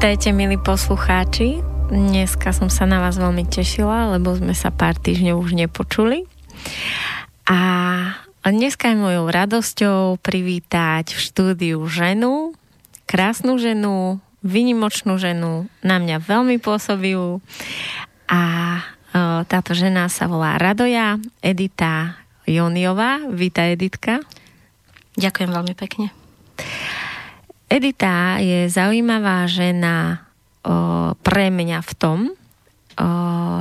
Vítajte, milí poslucháči. Dneska som sa na vás veľmi tešila, lebo sme sa pár týždňov už nepočuli. A dneska je mojou radosťou privítať v štúdiu ženu, krásnu ženu, vynimočnú ženu, na mňa veľmi pôsobivú. A táto žena sa volá Radoja Edita Joniová. Vítaj, Editka. Ďakujem veľmi pekne. Edita je zaujímavá žena o, pre mňa v tom, o,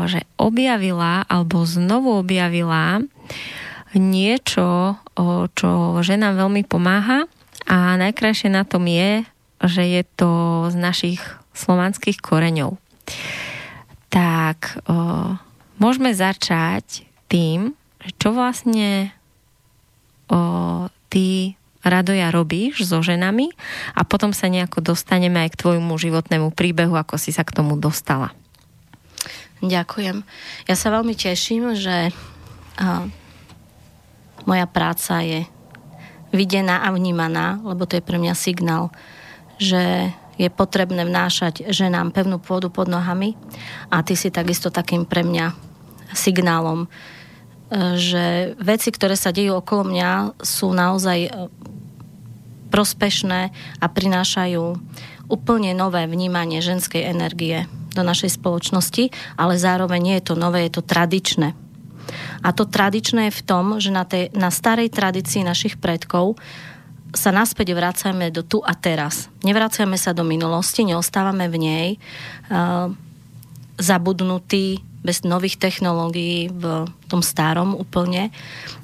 že objavila alebo znovu objavila niečo, o, čo ženám veľmi pomáha a najkrajšie na tom je, že je to z našich slovanských koreňov. Tak o, môžeme začať tým, čo vlastne o, ty Radoja robíš so ženami a potom sa nejako dostaneme aj k tvojmu životnému príbehu, ako si sa k tomu dostala. Ďakujem. Ja sa veľmi teším, že uh, moja práca je videná a vnímaná, lebo to je pre mňa signál, že je potrebné vnášať ženám pevnú pôdu pod nohami a ty si takisto takým pre mňa signálom, že veci, ktoré sa dejú okolo mňa, sú naozaj prospešné a prinášajú úplne nové vnímanie ženskej energie do našej spoločnosti, ale zároveň nie je to nové, je to tradičné. A to tradičné je v tom, že na, tej, na starej tradícii našich predkov sa naspäť vracame do tu a teraz. Nevracame sa do minulosti, neostávame v nej uh, zabudnutí bez nových technológií v tom starom úplne.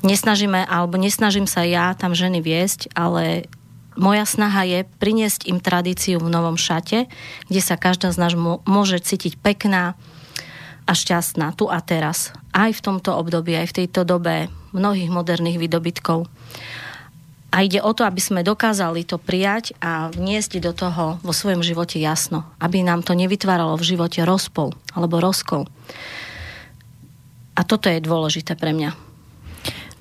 Nesnažíme, alebo nesnažím sa ja tam ženy viesť, ale moja snaha je priniesť im tradíciu v novom šate, kde sa každá z nás môže cítiť pekná a šťastná tu a teraz. Aj v tomto období, aj v tejto dobe mnohých moderných výdobytkov. A ide o to, aby sme dokázali to prijať a vniesť do toho vo svojom živote jasno. Aby nám to nevytváralo v živote rozpol alebo rozkol. A toto je dôležité pre mňa.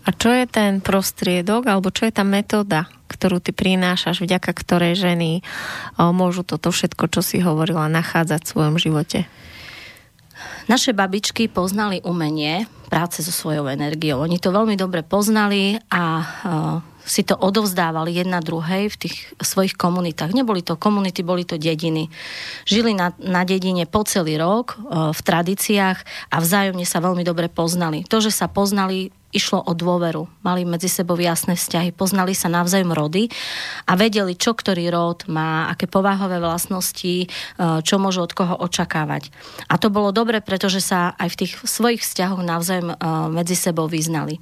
A čo je ten prostriedok, alebo čo je tá metóda, ktorú ty prinášaš, vďaka ktorej ženy môžu toto všetko, čo si hovorila, nachádzať v svojom živote? Naše babičky poznali umenie práce so svojou energiou. Oni to veľmi dobre poznali a si to odovzdávali jedna druhej v tých svojich komunitách. Neboli to komunity, boli to dediny. Žili na, na dedine po celý rok v tradíciách a vzájomne sa veľmi dobre poznali. To, že sa poznali, išlo o dôveru. Mali medzi sebou jasné vzťahy, poznali sa navzájom rody a vedeli, čo ktorý rod má, aké povahové vlastnosti, e, čo môžu od koho očakávať. A to bolo dobre, pretože sa aj v tých svojich vzťahoch navzájom e, medzi sebou vyznali.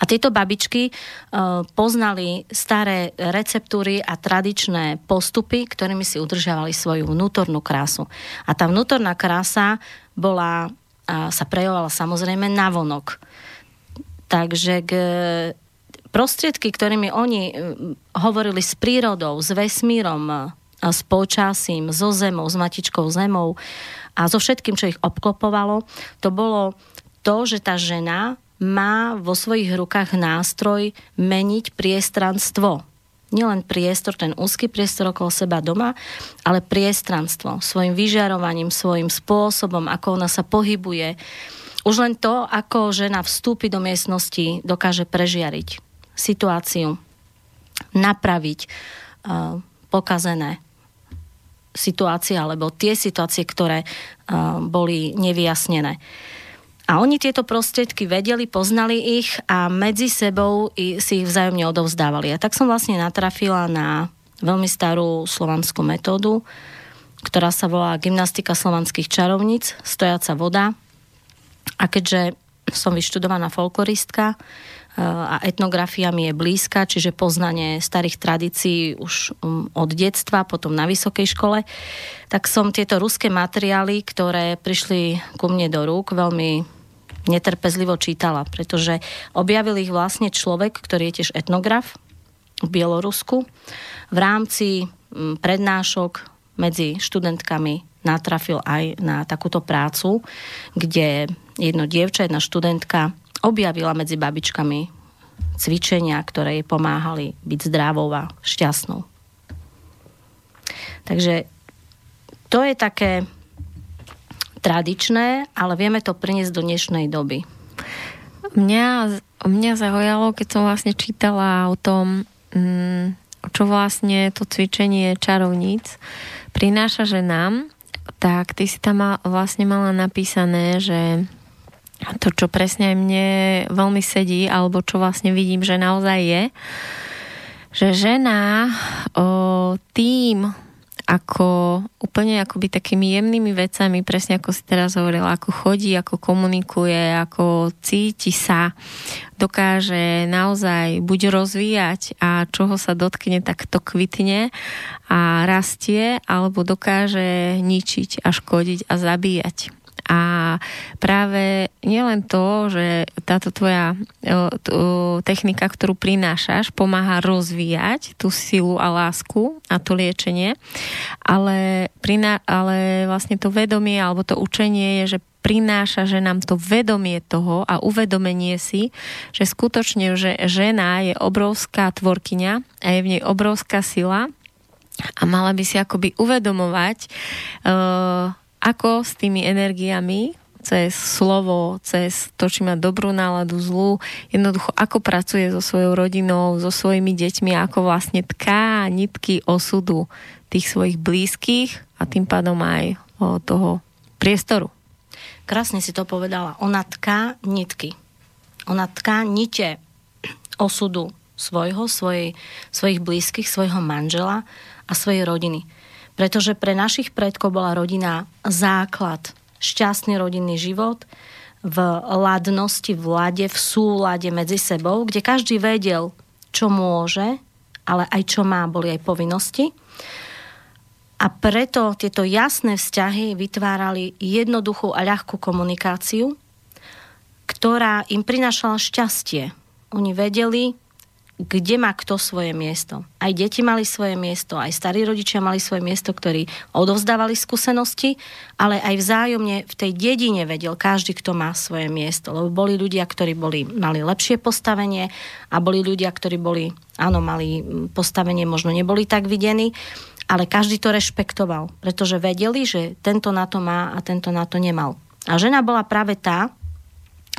A tieto babičky uh, poznali staré receptúry a tradičné postupy, ktorými si udržiavali svoju vnútornú krásu. A tá vnútorná krása bola, sa prejavovala samozrejme na vonok. Takže k, prostriedky, ktorými oni e, hovorili s prírodou, s vesmírom, e, s počasím, so zemou, s matičkou zemou a so všetkým, čo ich obklopovalo, to bolo to, že tá žena má vo svojich rukách nástroj meniť priestranstvo. Nielen priestor, ten úzky priestor okolo seba doma, ale priestranstvo. Svojim vyžarovaním, svojim spôsobom, ako ona sa pohybuje, už len to, ako žena vstúpi do miestnosti, dokáže prežiariť situáciu, napraviť uh, pokazené situácie alebo tie situácie, ktoré uh, boli nevyjasnené. A oni tieto prostriedky vedeli, poznali ich a medzi sebou si ich vzájomne odovzdávali. A tak som vlastne natrafila na veľmi starú slovanskú metódu, ktorá sa volá gymnastika slovanských čarovníc, stojaca voda, a keďže som vyštudovaná folkloristka eh, a etnografia mi je blízka, čiže poznanie starých tradícií už od detstva, potom na vysokej škole, tak som tieto ruské materiály, ktoré prišli ku mne do rúk, veľmi netrpezlivo čítala, pretože objavil ich vlastne človek, ktorý je tiež etnograf v Bielorusku v rámci prednášok medzi študentkami natrafil aj na takúto prácu, kde jedno dievča, jedna študentka objavila medzi babičkami cvičenia, ktoré jej pomáhali byť zdravou a šťastnou. Takže To je také tradičné, ale vieme to priniesť do dnešnej doby. Mňa, mňa zaujalo, keď som vlastne čítala o tom, mm, čo vlastne to cvičenie čarovníc prináša ženám, tak ty si tam vlastne mala napísané, že to, čo presne mne veľmi sedí, alebo čo vlastne vidím, že naozaj je, že žena o, tým, ako úplne akoby takými jemnými vecami, presne ako si teraz hovorila, ako chodí, ako komunikuje, ako cíti sa, dokáže naozaj buď rozvíjať a čoho sa dotkne, tak to kvitne a rastie, alebo dokáže ničiť a škodiť a zabíjať. A práve nielen to, že táto tvoja technika, ktorú prinášaš, pomáha rozvíjať tú silu a lásku a to liečenie, ale, priná, ale vlastne to vedomie alebo to učenie je, že prináša, že nám to vedomie toho a uvedomenie si, že skutočne, že žena je obrovská tvorkyňa a je v nej obrovská sila a mala by si akoby uvedomovať uh, ako s tými energiami cez slovo, cez to, či má dobrú náladu, zlú, jednoducho ako pracuje so svojou rodinou, so svojimi deťmi, ako vlastne tká nitky osudu tých svojich blízkych a tým pádom aj o, toho priestoru. Krásne si to povedala. Ona tká nitky. Ona tká nite osudu svojho, svojej, svojich blízkych, svojho manžela a svojej rodiny. Pretože pre našich predkov bola rodina základ, šťastný rodinný život, v ladnosti, v lade, v súlade medzi sebou, kde každý vedel, čo môže, ale aj čo má, boli aj povinnosti. A preto tieto jasné vzťahy vytvárali jednoduchú a ľahkú komunikáciu, ktorá im prinášala šťastie. Oni vedeli, kde má kto svoje miesto. Aj deti mali svoje miesto, aj starí rodičia mali svoje miesto, ktorí odovzdávali skúsenosti, ale aj vzájomne v tej dedine vedel každý, kto má svoje miesto. Lebo boli ľudia, ktorí boli, mali lepšie postavenie a boli ľudia, ktorí boli, áno, mali postavenie, možno neboli tak videní, ale každý to rešpektoval, pretože vedeli, že tento na to má a tento na to nemal. A žena bola práve tá,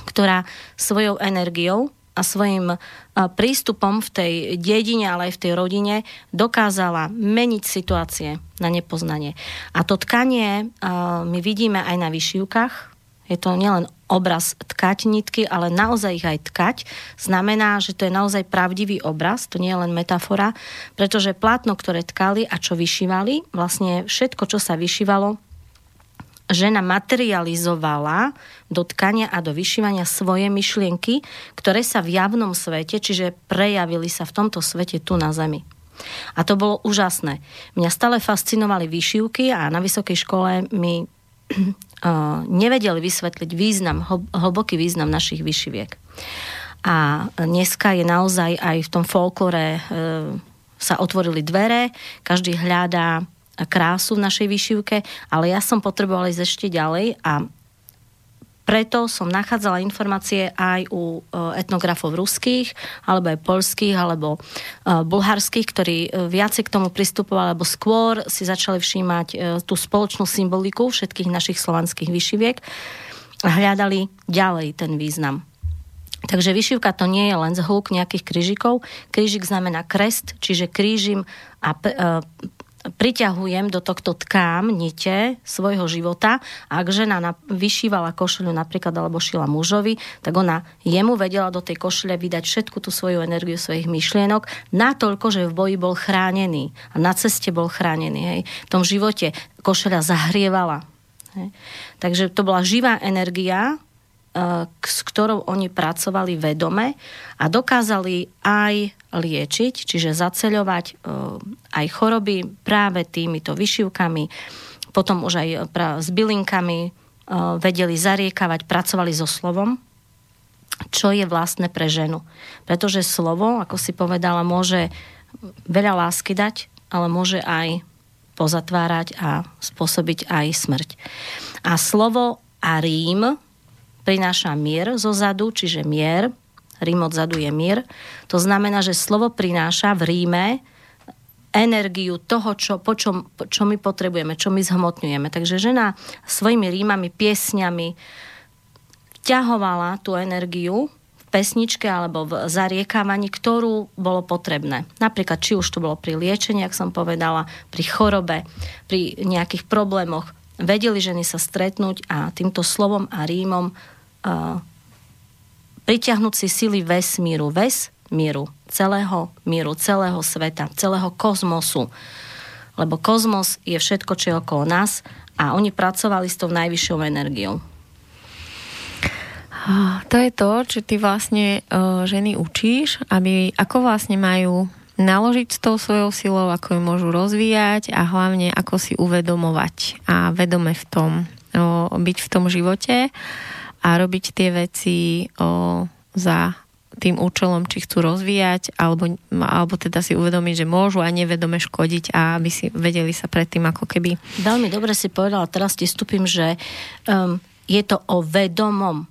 ktorá svojou energiou a svojim prístupom v tej dedine, ale aj v tej rodine dokázala meniť situácie na nepoznanie. A to tkanie my vidíme aj na vyšívkach. Je to nielen obraz tkať nitky, ale naozaj ich aj tkať. Znamená, že to je naozaj pravdivý obraz, to nie je len metafora, pretože plátno, ktoré tkali a čo vyšívali, vlastne všetko, čo sa vyšívalo, žena materializovala do tkania a do vyšívania svoje myšlienky, ktoré sa v javnom svete, čiže prejavili sa v tomto svete tu na Zemi. A to bolo úžasné. Mňa stále fascinovali vyšívky a na vysokej škole mi nevedeli vysvetliť význam, hlboký význam našich vyšiviek. A dneska je naozaj aj v tom folklore e, sa otvorili dvere, každý hľadá krásu v našej vyšivke, ale ja som potrebovala ísť ešte ďalej a preto som nachádzala informácie aj u e, etnografov ruských, alebo aj polských, alebo e, bulharských, ktorí e, viacej k tomu pristupovali, alebo skôr si začali všímať tú spoločnú symboliku všetkých našich slovanských vyšiviek a hľadali ďalej ten význam. Takže vyšivka to nie je len zhluk nejakých krížikov. Krížik znamená krest, čiže krížim a priťahujem do tohto tkám nite svojho života ak žena na, vyšívala košeľu napríklad alebo šila mužovi, tak ona jemu vedela do tej košele vydať všetku tú svoju energiu svojich myšlienok natoľko, že v boji bol chránený a na ceste bol chránený. Hej. V tom živote košeľa zahrievala. Hej. Takže to bola živá energia, s ktorou oni pracovali vedome a dokázali aj liečiť, čiže zaceľovať e, aj choroby práve týmito vyšivkami, potom už aj s bylinkami vedeli zariekavať, pracovali so slovom, čo je vlastné pre ženu. Pretože slovo, ako si povedala, môže veľa lásky dať, ale môže aj pozatvárať a spôsobiť aj smrť. A slovo a rím prináša mier zo zadu, čiže mier, Rím odzadu je mier. To znamená, že slovo prináša v Ríme energiu toho, čo, po čom, čo my potrebujeme, čo my zhmotňujeme. Takže žena svojimi rímami, piesňami vťahovala tú energiu v pesničke alebo v zariekávaní, ktorú bolo potrebné. Napríklad, či už to bolo pri liečení, ak som povedala, pri chorobe, pri nejakých problémoch. Vedeli ženy sa stretnúť a týmto slovom a rímom uh, pritiahnuť si sily vesmíru. Ves míru, celého míru, celého sveta, celého kozmosu. Lebo kozmos je všetko, čo je okolo nás a oni pracovali s tou najvyššou energiou. To je to, čo ty vlastne uh, ženy učíš, aby ako vlastne majú naložiť s tou svojou silou, ako ju môžu rozvíjať a hlavne ako si uvedomovať a vedome v tom, o, byť v tom živote a robiť tie veci o, za tým účelom, či chcú rozvíjať, alebo, alebo teda si uvedomiť, že môžu a nevedome škodiť a aby si vedeli sa predtým ako keby... Veľmi dobre si povedala, teraz ti stupím, že um, je to o vedomom.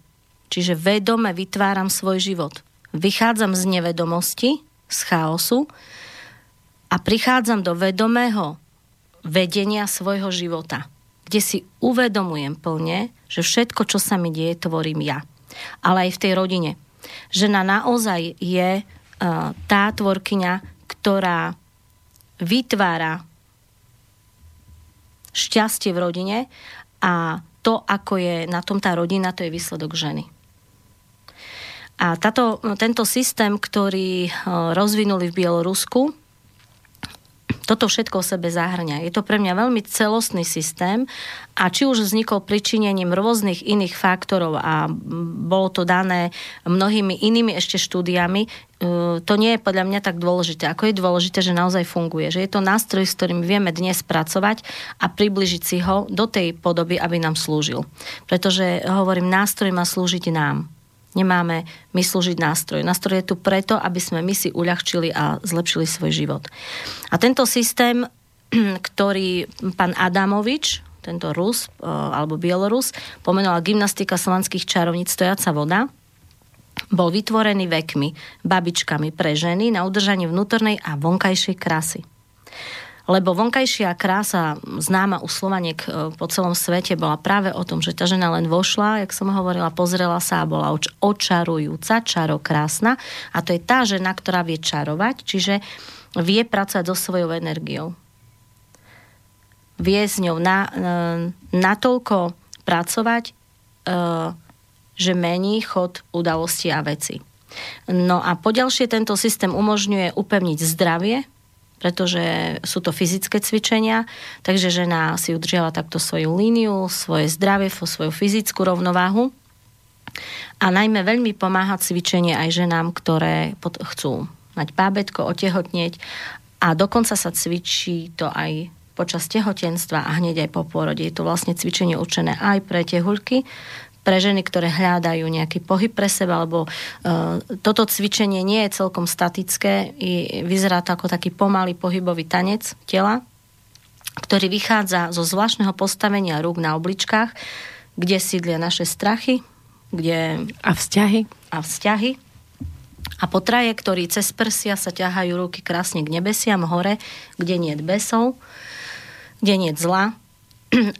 Čiže vedome vytváram svoj život. Vychádzam z nevedomosti, z chaosu a prichádzam do vedomého vedenia svojho života, kde si uvedomujem plne, že všetko, čo sa mi deje, tvorím ja. Ale aj v tej rodine Žena naozaj je uh, tá tvorkyňa, ktorá vytvára šťastie v rodine a to, ako je na tom tá rodina, to je výsledok ženy. A táto, tento systém, ktorý rozvinuli v Bielorusku, toto všetko o sebe zahrňa. Je to pre mňa veľmi celostný systém a či už vznikol pričinením rôznych iných faktorov a bolo to dané mnohými inými ešte štúdiami, e, to nie je podľa mňa tak dôležité. Ako je dôležité, že naozaj funguje. Že je to nástroj, s ktorým vieme dnes pracovať a približiť si ho do tej podoby, aby nám slúžil. Pretože hovorím, nástroj má slúžiť nám Nemáme my slúžiť nástroj. Nástroj je tu preto, aby sme my si uľahčili a zlepšili svoj život. A tento systém, ktorý pán Adamovič, tento Rus e, alebo Bielorus, pomenoval gymnastika slovanských čarovníc stojaca voda, bol vytvorený vekmi, babičkami pre ženy na udržanie vnútornej a vonkajšej krasy lebo vonkajšia krása známa u Slovaniek e, po celom svete bola práve o tom, že tá žena len vošla, jak som hovorila, pozrela sa a bola oč- očarujúca, čarokrásna a to je tá žena, ktorá vie čarovať, čiže vie pracovať so svojou energiou. Vie s ňou na, e, natoľko pracovať, e, že mení chod udalosti a veci. No a poďalšie tento systém umožňuje upevniť zdravie, pretože sú to fyzické cvičenia, takže žena si udržiava takto svoju líniu, svoje zdravie, svoju fyzickú rovnováhu. A najmä veľmi pomáha cvičenie aj ženám, ktoré chcú mať bábetko, otehotnieť a dokonca sa cvičí to aj počas tehotenstva a hneď aj po pôrode. Je to vlastne cvičenie určené aj pre tehuľky, pre ženy, ktoré hľadajú nejaký pohyb pre seba, lebo uh, toto cvičenie nie je celkom statické, i vyzerá to ako taký pomalý pohybový tanec tela, ktorý vychádza zo zvláštneho postavenia rúk na obličkách, kde sídlia naše strachy, kde... A vzťahy. A vzťahy. A po trajektórii cez prsia sa ťahajú ruky krásne k nebesiam hore, kde nie je besov, kde nie je zla,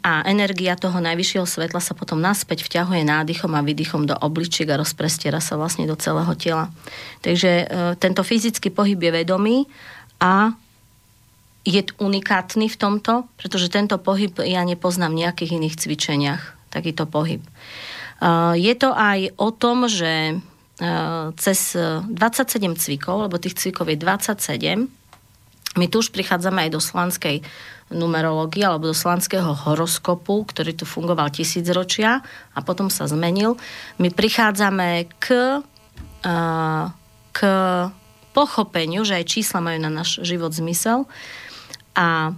a energia toho najvyššieho svetla sa potom naspäť vťahuje nádychom a výdychom do obličiek a rozprestiera sa vlastne do celého tela. Takže e, tento fyzický pohyb je vedomý a je unikátny v tomto, pretože tento pohyb ja nepoznám v nejakých iných cvičeniach, takýto pohyb. E, je to aj o tom, že e, cez 27 cvikov, lebo tých cvikov je 27, my tu už prichádzame aj do slánskej numerológie alebo do slánského horoskopu, ktorý tu fungoval tisíc ročia a potom sa zmenil. My prichádzame k, k pochopeniu, že aj čísla majú na náš život zmysel a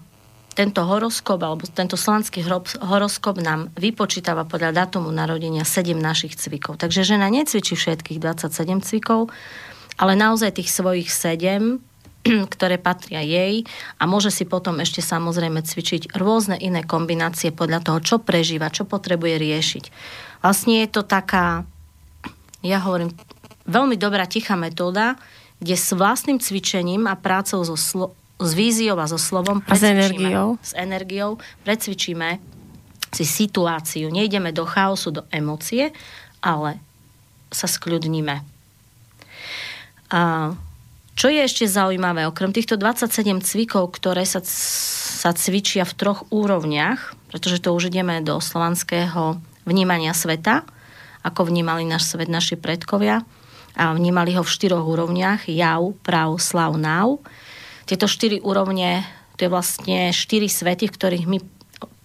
tento horoskop alebo tento slánský horoskop nám vypočítava podľa datumu narodenia 7 našich cvikov. Takže žena necvičí všetkých 27 cvikov, ale naozaj tých svojich 7 ktoré patria jej a môže si potom ešte samozrejme cvičiť rôzne iné kombinácie podľa toho, čo prežíva, čo potrebuje riešiť. Vlastne je to taká, ja hovorím, veľmi dobrá tichá metóda, kde s vlastným cvičením a prácou so, slo- s víziou a so slovom. A s energiou. S energiou precvičíme si situáciu. Nejdeme do chaosu, do emócie, ale sa skľudníme. A čo je ešte zaujímavé, okrem týchto 27 cvikov, ktoré sa, sa cvičia v troch úrovniach, pretože to už ideme do slovanského vnímania sveta, ako vnímali náš svet naši predkovia, a vnímali ho v štyroch úrovniach, jav, prav, slav, náv. Tieto štyri úrovne, to je vlastne štyri svety, v ktorých my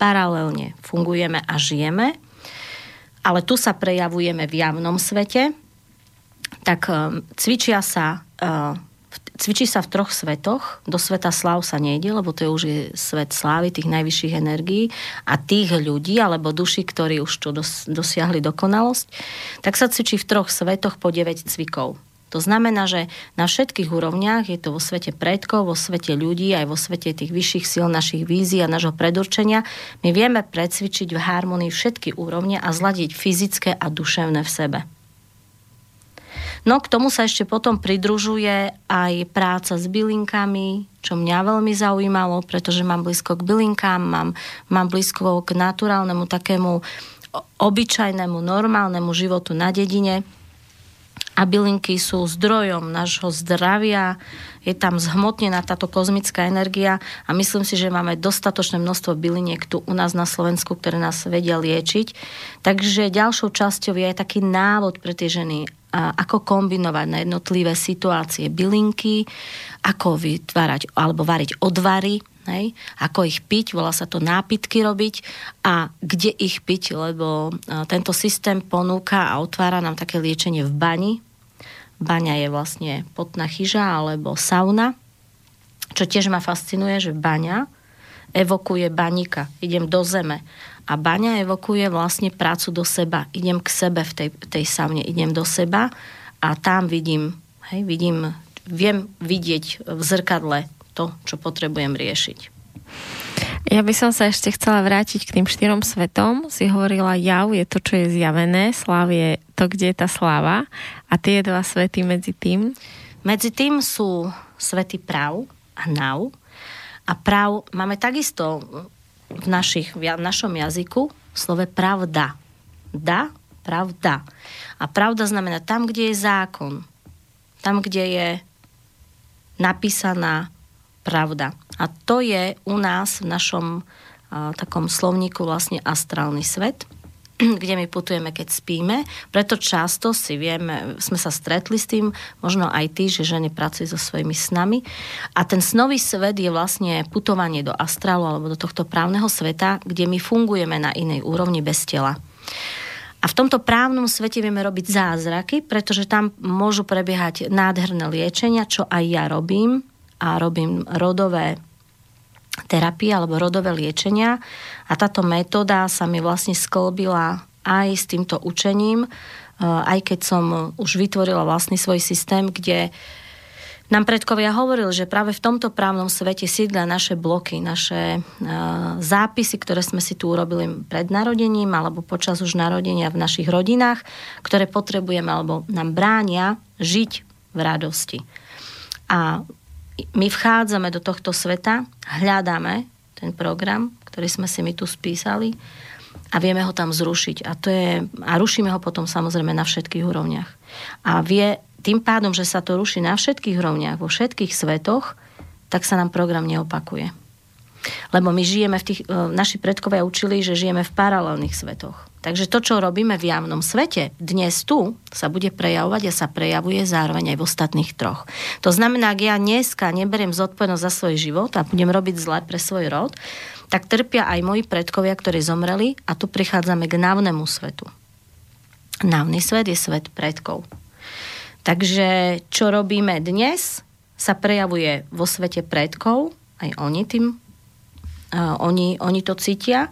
paralelne fungujeme a žijeme, ale tu sa prejavujeme v javnom svete, tak um, cvičia sa uh, cvičí sa v troch svetoch. Do sveta sláv sa nejde, lebo to je už je svet slávy, tých najvyšších energií a tých ľudí, alebo duši, ktorí už tu dos- dosiahli dokonalosť, tak sa cvičí v troch svetoch po 9 cvikov. To znamená, že na všetkých úrovniach, je to vo svete predkov, vo svete ľudí, aj vo svete tých vyšších síl našich vízií a nášho predurčenia, my vieme precvičiť v harmonii všetky úrovne a zladiť fyzické a duševné v sebe. No k tomu sa ešte potom pridružuje aj práca s bylinkami, čo mňa veľmi zaujímalo, pretože mám blízko k bylinkám, mám, mám blízko k naturálnemu takému obyčajnému, normálnemu životu na dedine a bylinky sú zdrojom nášho zdravia, je tam zhmotnená táto kozmická energia a myslím si, že máme dostatočné množstvo byliniek tu u nás na Slovensku, ktoré nás vedia liečiť. Takže ďalšou časťou je aj taký návod pre tie ženy, ako kombinovať na jednotlivé situácie bylinky, ako vytvárať alebo variť odvary, hej, ako ich piť, volá sa to nápitky robiť a kde ich piť, lebo tento systém ponúka a otvára nám také liečenie v bani, Baňa je vlastne potná chyža alebo sauna, čo tiež ma fascinuje, že baňa evokuje baníka. Idem do zeme. A baňa evokuje vlastne prácu do seba. Idem k sebe v tej, tej saune. Idem do seba a tam vidím, hej, vidím, viem vidieť v zrkadle to, čo potrebujem riešiť. Ja by som sa ešte chcela vrátiť k tým štyrom svetom. Si hovorila, jav je to, čo je zjavené, slav je to, kde je tá sláva. A tie dva svety medzi tým? Medzi tým sú svety prav a nau. A prav máme takisto v, našich, v našom jazyku slove pravda. Da, pravda. A pravda znamená tam, kde je zákon. Tam, kde je napísaná pravda. A to je u nás v našom a, takom slovníku vlastne astrálny svet, kde my putujeme, keď spíme. Preto často si vieme, sme sa stretli s tým, možno aj ty, že ženy pracujú so svojimi snami. A ten snový svet je vlastne putovanie do astrálu alebo do tohto právneho sveta, kde my fungujeme na inej úrovni bez tela. A v tomto právnom svete vieme robiť zázraky, pretože tam môžu prebiehať nádherné liečenia, čo aj ja robím a robím rodové terapie alebo rodové liečenia a táto metóda sa mi vlastne sklbila aj s týmto učením, e, aj keď som už vytvorila vlastný svoj systém, kde nám predkovia hovorili, že práve v tomto právnom svete sídlia naše bloky, naše uh, zápisy, ktoré sme si tu urobili pred narodením alebo počas už narodenia v našich rodinách, ktoré potrebujeme alebo nám bránia žiť v radosti. A my vchádzame do tohto sveta, hľadáme ten program, ktorý sme si my tu spísali a vieme ho tam zrušiť. A, to je, a rušíme ho potom samozrejme na všetkých úrovniach. A vie, tým pádom, že sa to ruší na všetkých úrovniach, vo všetkých svetoch, tak sa nám program neopakuje. Lebo my žijeme v tých, e, naši predkovia učili, že žijeme v paralelných svetoch. Takže to, čo robíme v javnom svete, dnes tu sa bude prejavovať a sa prejavuje zároveň aj v ostatných troch. To znamená, ak ja dneska neberiem zodpovednosť za svoj život a budem robiť zle pre svoj rod, tak trpia aj moji predkovia, ktorí zomreli a tu prichádzame k návnemu svetu. Návny svet je svet predkov. Takže čo robíme dnes, sa prejavuje vo svete predkov, aj oni tým uh, oni, oni to cítia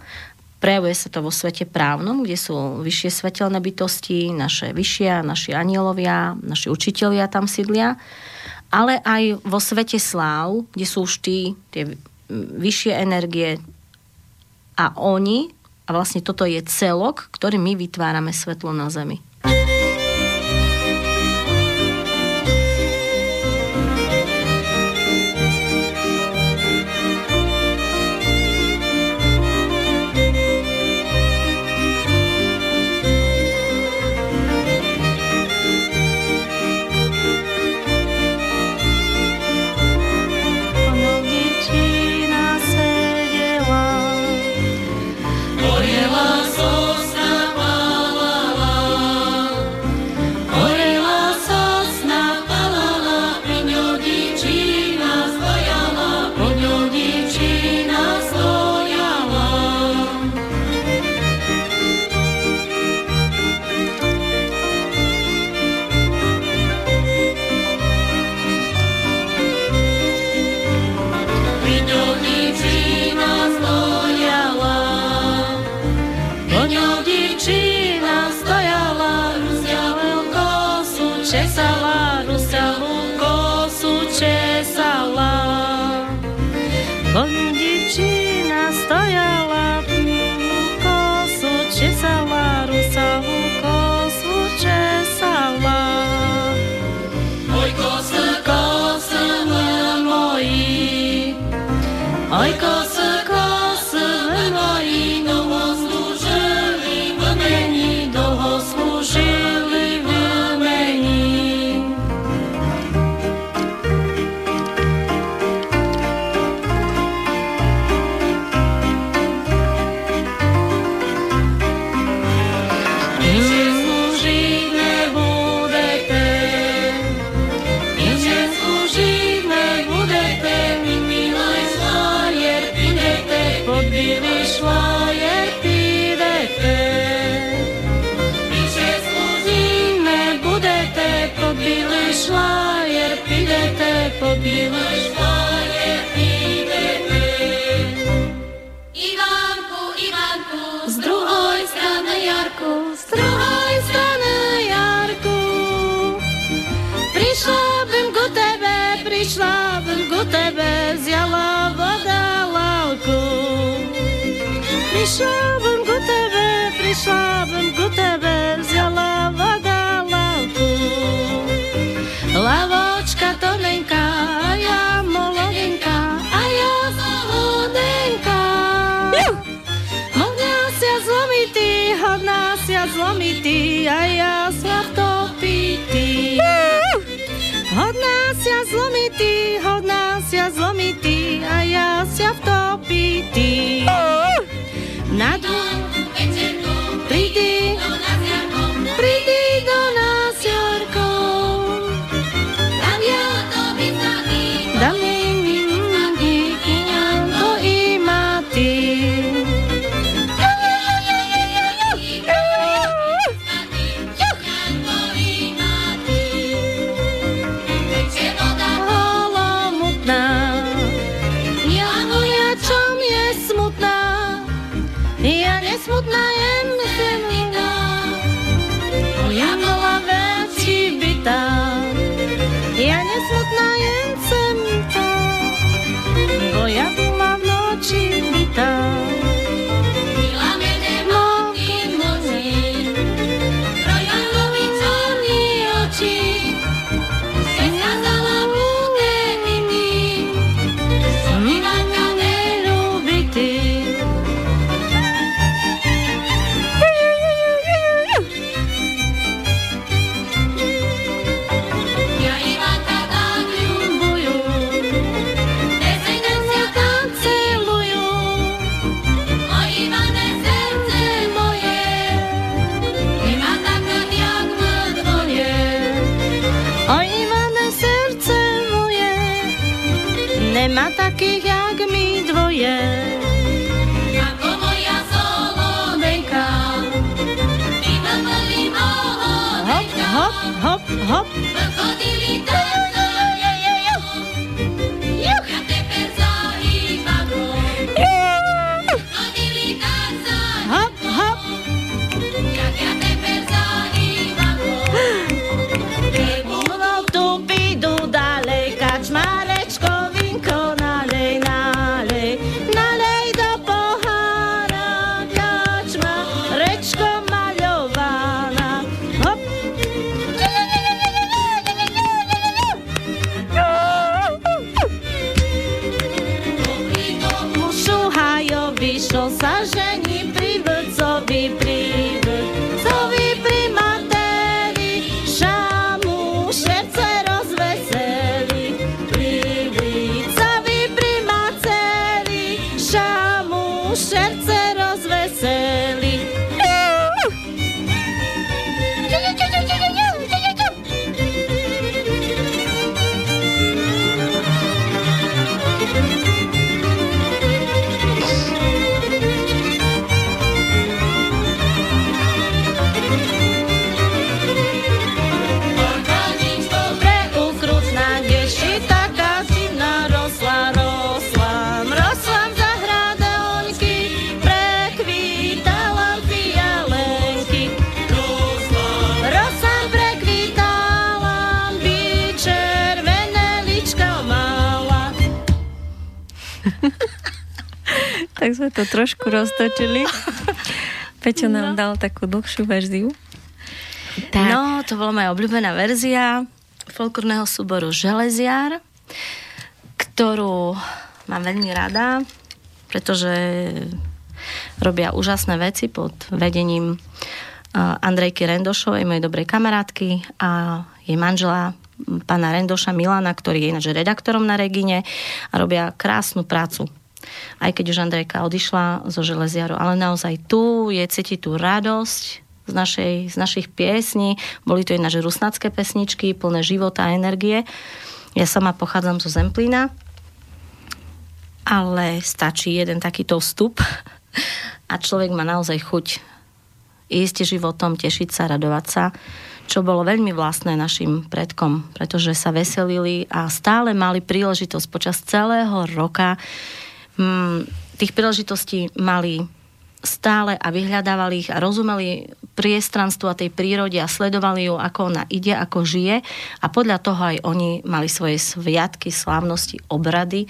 Prejavuje sa to vo svete právnom, kde sú vyššie svetelné bytosti, naše vyššie, naši anielovia, naši učitelia tam sídlia, ale aj vo svete sláv, kde sú už tí, tie vyššie energie a oni, a vlastne toto je celok, ktorý my vytvárame svetlo na Zemi. Bym ku tebe, prišla bym roztočili. Peťo nám dal takú dlhšiu verziu. Tak. No, to bola moja obľúbená verzia folklórneho súboru Železiar, ktorú mám veľmi rada, pretože robia úžasné veci pod vedením uh, Andrejky Rendošovej, mojej dobrej kamarátky a jej manžela pána Rendoša Milana, ktorý je ináč redaktorom na Regine a robia krásnu prácu. Aj keď už Andrejka odišla zo Železiaru, ale naozaj tu je cítiť tú radosť z, našej, z našich piesní. Boli to ináč rusnacké pesničky, plné života a energie. Ja sama pochádzam zo Zemplína, ale stačí jeden takýto vstup a človek má naozaj chuť ísť životom, tešiť sa, radovať sa, čo bolo veľmi vlastné našim predkom, pretože sa veselili a stále mali príležitosť počas celého roka. Mm, tých príležitostí mali stále a vyhľadávali ich a rozumeli priestranstvu a tej prírode a sledovali ju, ako ona ide, ako žije. A podľa toho aj oni mali svoje sviatky, slávnosti, obrady,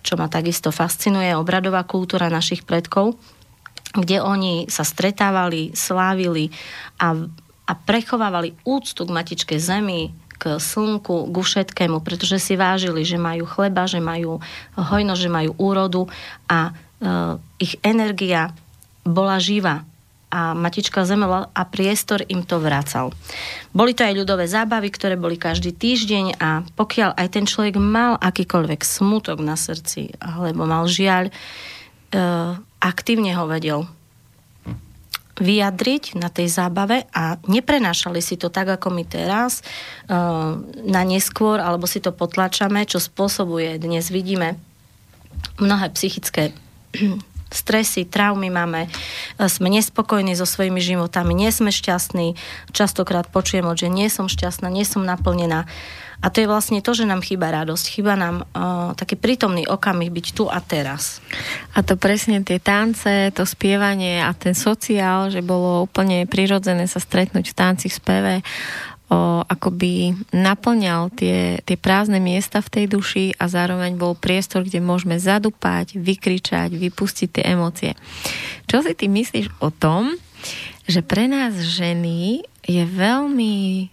čo ma takisto fascinuje, obradová kultúra našich predkov, kde oni sa stretávali, slávili a a prechovávali úctu k matičke zemi, k slnku, ku všetkému, pretože si vážili, že majú chleba, že majú hojno, že majú úrodu a e, ich energia bola živá a matička zemela a priestor im to vracal. Boli to aj ľudové zábavy, ktoré boli každý týždeň a pokiaľ aj ten človek mal akýkoľvek smutok na srdci alebo mal žiaľ, e, aktívne ho vedel vyjadriť na tej zábave a neprenášali si to tak, ako my teraz uh, na neskôr, alebo si to potlačame, čo spôsobuje, dnes vidíme mnohé psychické stresy, traumy máme, sme nespokojní so svojimi životami, nie sme šťastní, častokrát počujem že nie som šťastná, nie som naplnená. A to je vlastne to, že nám chýba radosť, chýba nám uh, taký prítomný okamih byť tu a teraz. A to presne tie tance, to spievanie a ten sociál, že bolo úplne prirodzené sa stretnúť v tanci, v speve, o, akoby naplňal tie, tie prázdne miesta v tej duši a zároveň bol priestor, kde môžeme zadupať, vykričať, vypustiť tie emócie. Čo si ty myslíš o tom, že pre nás ženy je veľmi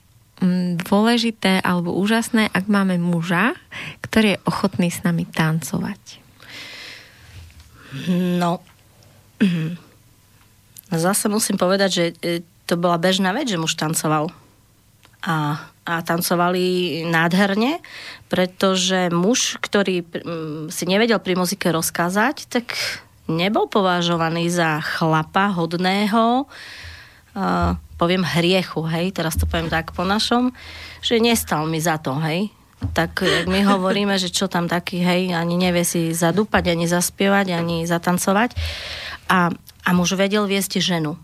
dôležité alebo úžasné, ak máme muža, ktorý je ochotný s nami tancovať? No, zase musím povedať, že e, to bola bežná vec, že muž tancoval. A, a tancovali nádherne, pretože muž, ktorý si nevedel pri muzike rozkázať, tak nebol považovaný za chlapa hodného, poviem hriechu, hej, teraz to poviem tak po našom, že nestal mi za to, hej. Tak my hovoríme, že čo tam taký, hej, ani nevie si zadúpať, ani zaspievať, ani zatancovať. A, a muž vedel viesť ženu.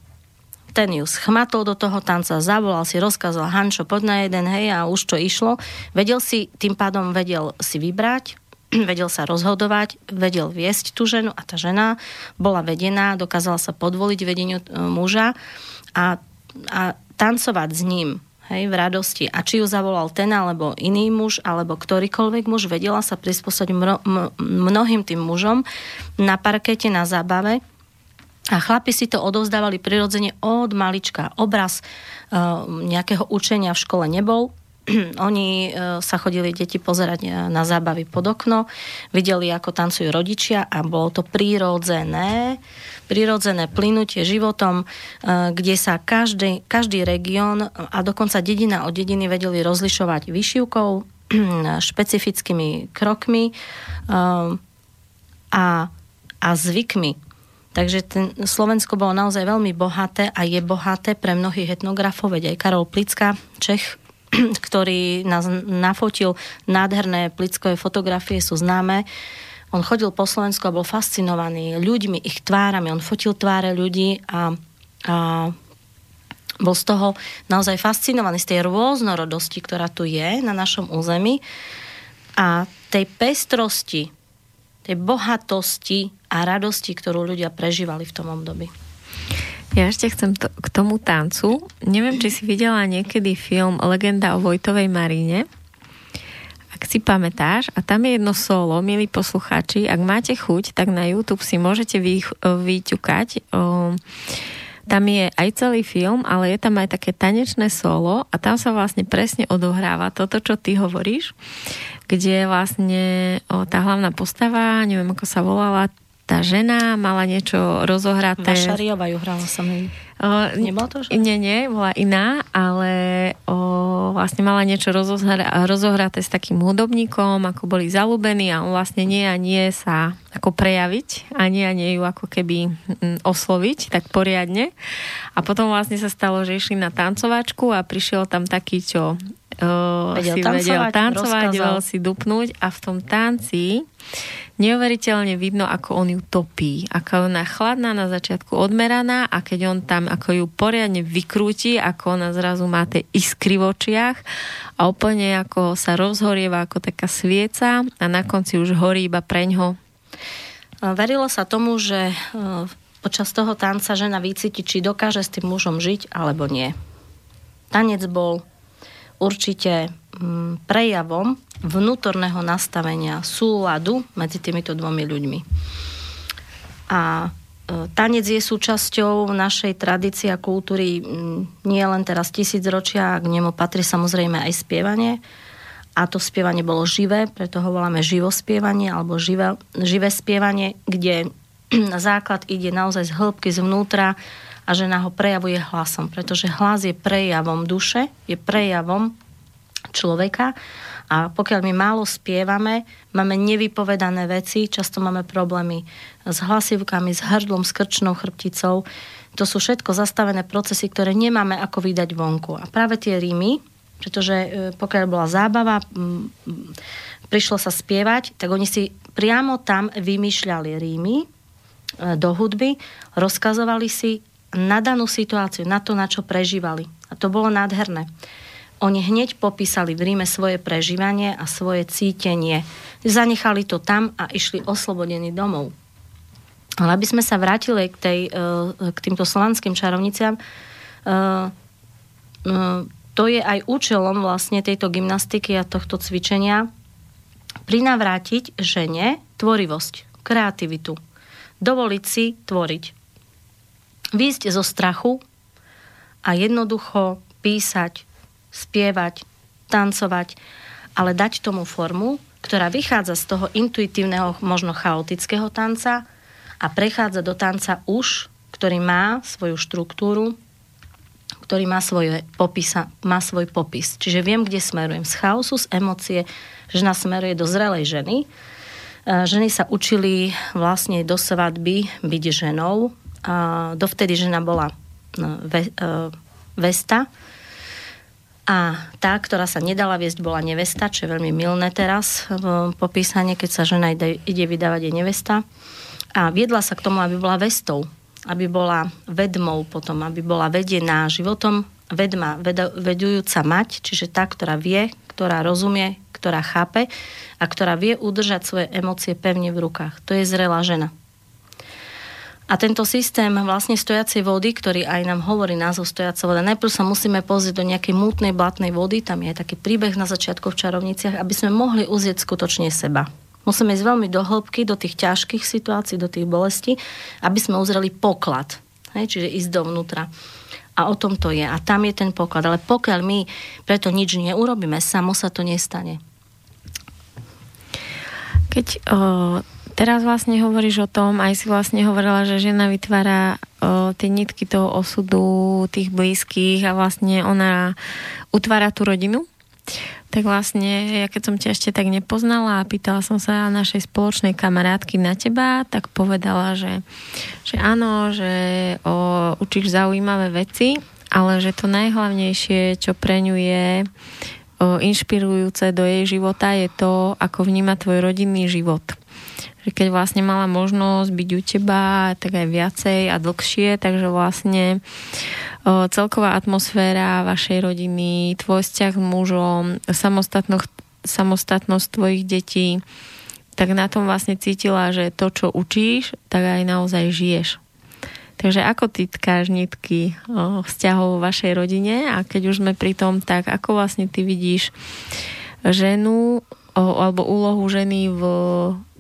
Ten ju schmatol do toho tanca, zavolal si, rozkázal Hančo, poď na jeden, hej, a už to išlo. Vedel si, tým pádom vedel si vybrať, vedel sa rozhodovať, vedel viesť tú ženu a tá žena bola vedená, dokázala sa podvoliť vedeniu e, muža a a tancovať s ním hej, v radosti. A či ju zavolal ten alebo iný muž, alebo ktorýkoľvek muž, vedela sa prispôsobiť mno, mnohým tým mužom na parkete, na zábave. A chlapi si to odovzdávali prirodzene od malička. Obraz uh, nejakého učenia v škole nebol, oni uh, sa chodili deti pozerať na zábavy pod okno, videli, ako tancujú rodičia a bolo to prírodzené prirodzené plynutie životom, e, kde sa každý, každý región a dokonca dedina od dediny vedeli rozlišovať vyšivkou, špecifickými krokmi e, a, a zvykmi. Takže ten, Slovensko bolo naozaj veľmi bohaté a je bohaté pre mnohých etnografov, veď aj Karol Plicka, Čech, ktorý nás nafotil nádherné plickové fotografie, sú známe. On chodil po Slovensku a bol fascinovaný ľuďmi, ich tvárami. On fotil tváre ľudí a, a bol z toho naozaj fascinovaný, z tej rôznorodosti, ktorá tu je na našom území a tej pestrosti, tej bohatosti a radosti, ktorú ľudia prežívali v tom období. Ja ešte chcem to, k tomu tancu. Neviem, či si videla niekedy film Legenda o Vojtovej Maríne si pamätáš, a tam je jedno solo, milí poslucháči, ak máte chuť, tak na YouTube si môžete vy, vyťukať. Tam je aj celý film, ale je tam aj také tanečné solo a tam sa vlastne presne odohráva toto, čo ty hovoríš, kde vlastne o, tá hlavná postava, neviem ako sa volala, tá žena mala niečo rozohraté. Vašariova ju hrala sa mi. Nebolo to? Že? Nie, nie, bola iná, ale o, vlastne mala niečo rozohra- rozohraté s takým hudobníkom, ako boli zalúbení a on vlastne nie a nie sa ako prejaviť a nie a nie ju ako keby mm, osloviť tak poriadne. A potom vlastne sa stalo, že išli na tancovačku a prišiel tam taký, čo uh, vedel si tancovať, vedel tancovať, vedel si dupnúť a v tom tanci neuveriteľne vidno, ako on ju topí. Ako ona chladná na začiatku odmeraná a keď on tam ako ju poriadne vykrúti, ako ona zrazu má tie iskry v očiach a úplne ako sa rozhorieva ako taká svieca a na konci už horí iba preňho. Verilo sa tomu, že e, počas toho tanca žena vycíti, či dokáže s tým mužom žiť alebo nie. Tanec bol určite mm, prejavom vnútorného nastavenia súladu medzi týmito dvomi ľuďmi. A e, tanec je súčasťou našej tradície a kultúry mm, nie len teraz tisícročia, k nemu patrí samozrejme aj spievanie. A to spievanie bolo živé, preto ho voláme živospievanie alebo živé, živé spievanie, kde základ ide naozaj z hĺbky zvnútra a žena ho prejavuje hlasom, pretože hlas je prejavom duše, je prejavom človeka a pokiaľ my málo spievame, máme nevypovedané veci, často máme problémy s hlasivkami, s hrdlom, s krčnou chrbticou. To sú všetko zastavené procesy, ktoré nemáme ako vydať vonku. A práve tie rímy, pretože e, pokiaľ bola zábava, prišlo sa spievať, tak oni si priamo tam vymýšľali rímy e, do hudby, rozkazovali si na danú situáciu, na to, na čo prežívali. A to bolo nádherné. Oni hneď popísali v Ríme svoje prežívanie a svoje cítenie. Zanechali to tam a išli oslobodení domov. Ale aby sme sa vrátili k, tej, e, k týmto slovanským čarovniciam, e, e, to je aj účelom vlastne tejto gymnastiky a tohto cvičenia prinavrátiť žene tvorivosť, kreativitu. Dovoliť si tvoriť výjsť zo strachu a jednoducho písať, spievať, tancovať, ale dať tomu formu, ktorá vychádza z toho intuitívneho, možno chaotického tanca a prechádza do tanca už, ktorý má svoju štruktúru, ktorý má, svoje popisa, má svoj popis. Čiže viem, kde smerujem. Z chaosu, z emócie, žena smeruje do zrelej ženy. E, ženy sa učili vlastne do svadby byť ženou, dovtedy žena bola no, ve, e, vesta a tá, ktorá sa nedala viesť, bola nevesta, čo je veľmi milné teraz v popísanie, keď sa žena ide, ide vydávať je nevesta. A viedla sa k tomu, aby bola vestou, aby bola vedmou potom, aby bola vedená životom, vedma, ved, vedujúca mať, čiže tá, ktorá vie, ktorá rozumie, ktorá chápe a ktorá vie udržať svoje emócie pevne v rukách. To je zrelá žena. A tento systém vlastne stojacej vody, ktorý aj nám hovorí názov stojacia voda, najprv sa musíme pozrieť do nejakej mútnej, blatnej vody, tam je aj taký príbeh na začiatku v čarovniciach, aby sme mohli uzrieť skutočne seba. Musíme ísť veľmi do hĺbky, do tých ťažkých situácií, do tých bolestí, aby sme uzreli poklad. Hej, čiže ísť dovnútra. A o tom to je. A tam je ten poklad. Ale pokiaľ my preto nič neurobíme, samo sa to nestane. Keď o, Teraz vlastne hovoríš o tom, aj si vlastne hovorila, že žena vytvára o, tie nitky toho osudu tých blízkych a vlastne ona utvára tú rodinu. Tak vlastne, ja keď som ťa ešte tak nepoznala a pýtala som sa našej spoločnej kamarátky na teba, tak povedala, že, že áno, že o, učíš zaujímavé veci, ale že to najhlavnejšie, čo pre ňu je o, inšpirujúce do jej života, je to, ako vníma tvoj rodinný život že keď vlastne mala možnosť byť u teba, tak aj viacej a dlhšie, takže vlastne o, celková atmosféra vašej rodiny, tvoj vzťah s mužom, samostatnosť tvojich detí, tak na tom vlastne cítila, že to, čo učíš, tak aj naozaj žiješ. Takže ako ty tkáš nitky o, vzťahov v vašej rodine a keď už sme pri tom, tak ako vlastne ty vidíš ženu o, alebo úlohu ženy v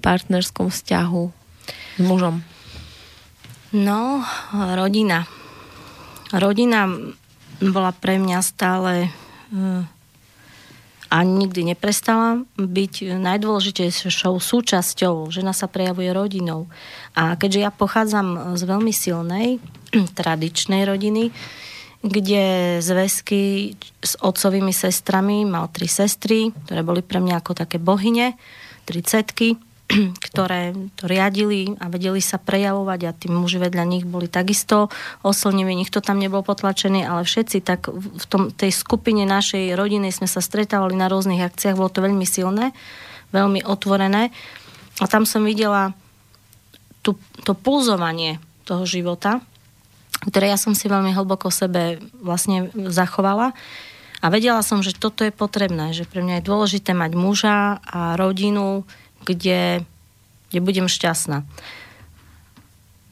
partnerskom vzťahu s mužom? No, rodina. Rodina bola pre mňa stále eh, a nikdy neprestala byť najdôležitejšou súčasťou. Žena sa prejavuje rodinou. A keďže ja pochádzam z veľmi silnej, tradičnej rodiny, kde zväzky s otcovými sestrami, mal tri sestry, ktoré boli pre mňa ako také bohyne, tri cetky, ktoré to riadili a vedeli sa prejavovať a tí muži vedľa nich boli takisto oslniví, nikto tam nebol potlačený, ale všetci tak v tom, tej skupine našej rodiny sme sa stretávali na rôznych akciách, bolo to veľmi silné, veľmi otvorené. A tam som videla tú, to pulzovanie toho života, ktoré ja som si veľmi hlboko sebe vlastne zachovala. A vedela som, že toto je potrebné, že pre mňa je dôležité mať muža a rodinu, kde, kde budem šťastná.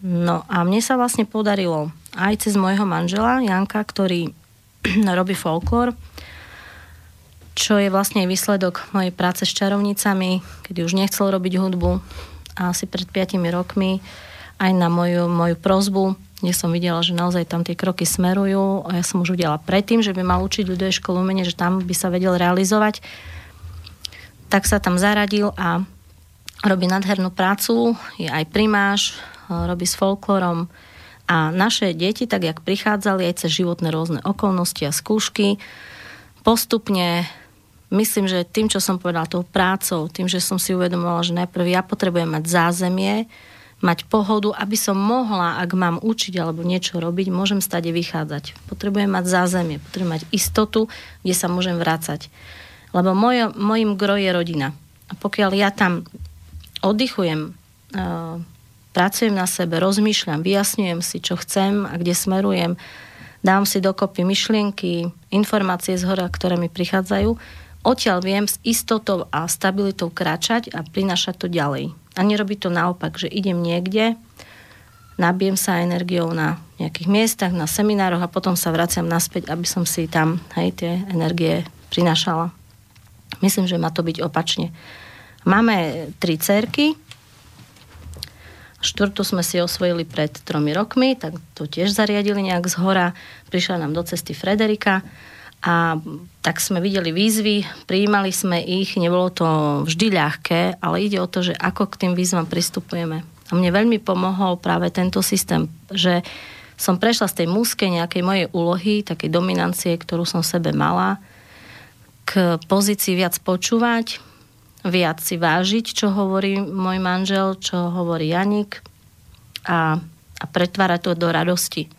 No a mne sa vlastne podarilo aj cez môjho manžela Janka, ktorý robí folklór, čo je vlastne výsledok mojej práce s čarovnicami, kedy už nechcel robiť hudbu a asi pred 5 rokmi aj na moju, moju prozbu kde som videla, že naozaj tam tie kroky smerujú a ja som už videla predtým, že by mal učiť ľudové školu umenie, že tam by sa vedel realizovať. Tak sa tam zaradil a robí nadhernú prácu, je aj primáš, robí s folklorom a naše deti, tak jak prichádzali aj cez životné rôzne okolnosti a skúšky, postupne myslím, že tým, čo som povedala, tou prácou, tým, že som si uvedomovala, že najprv ja potrebujem mať zázemie, mať pohodu, aby som mohla, ak mám učiť alebo niečo robiť, môžem stade vychádzať. Potrebujem mať zázemie, potrebujem mať istotu, kde sa môžem vrácať. Lebo mojo, mojim gro je rodina. A pokiaľ ja tam oddychujem, uh, pracujem na sebe, rozmýšľam, vyjasňujem si, čo chcem a kde smerujem, dám si dokopy myšlienky, informácie z hora, ktoré mi prichádzajú, odtiaľ viem s istotou a stabilitou kráčať a prinašať to ďalej. A nerobí to naopak, že idem niekde, nabijem sa energiou na nejakých miestach, na seminároch a potom sa vraciam naspäť, aby som si tam hej, tie energie prinašala. Myslím, že má to byť opačne. Máme tri cerky, štvrtú sme si osvojili pred tromi rokmi, tak to tiež zariadili nejak z hora. Prišla nám do cesty Frederika a tak sme videli výzvy, prijímali sme ich, nebolo to vždy ľahké, ale ide o to, že ako k tým výzvam pristupujeme. A mne veľmi pomohol práve tento systém, že som prešla z tej muskej nejakej mojej úlohy, takej dominancie, ktorú som sebe mala, k pozícii viac počúvať, viac si vážiť, čo hovorí môj manžel, čo hovorí Janik a, a pretvárať to do radosti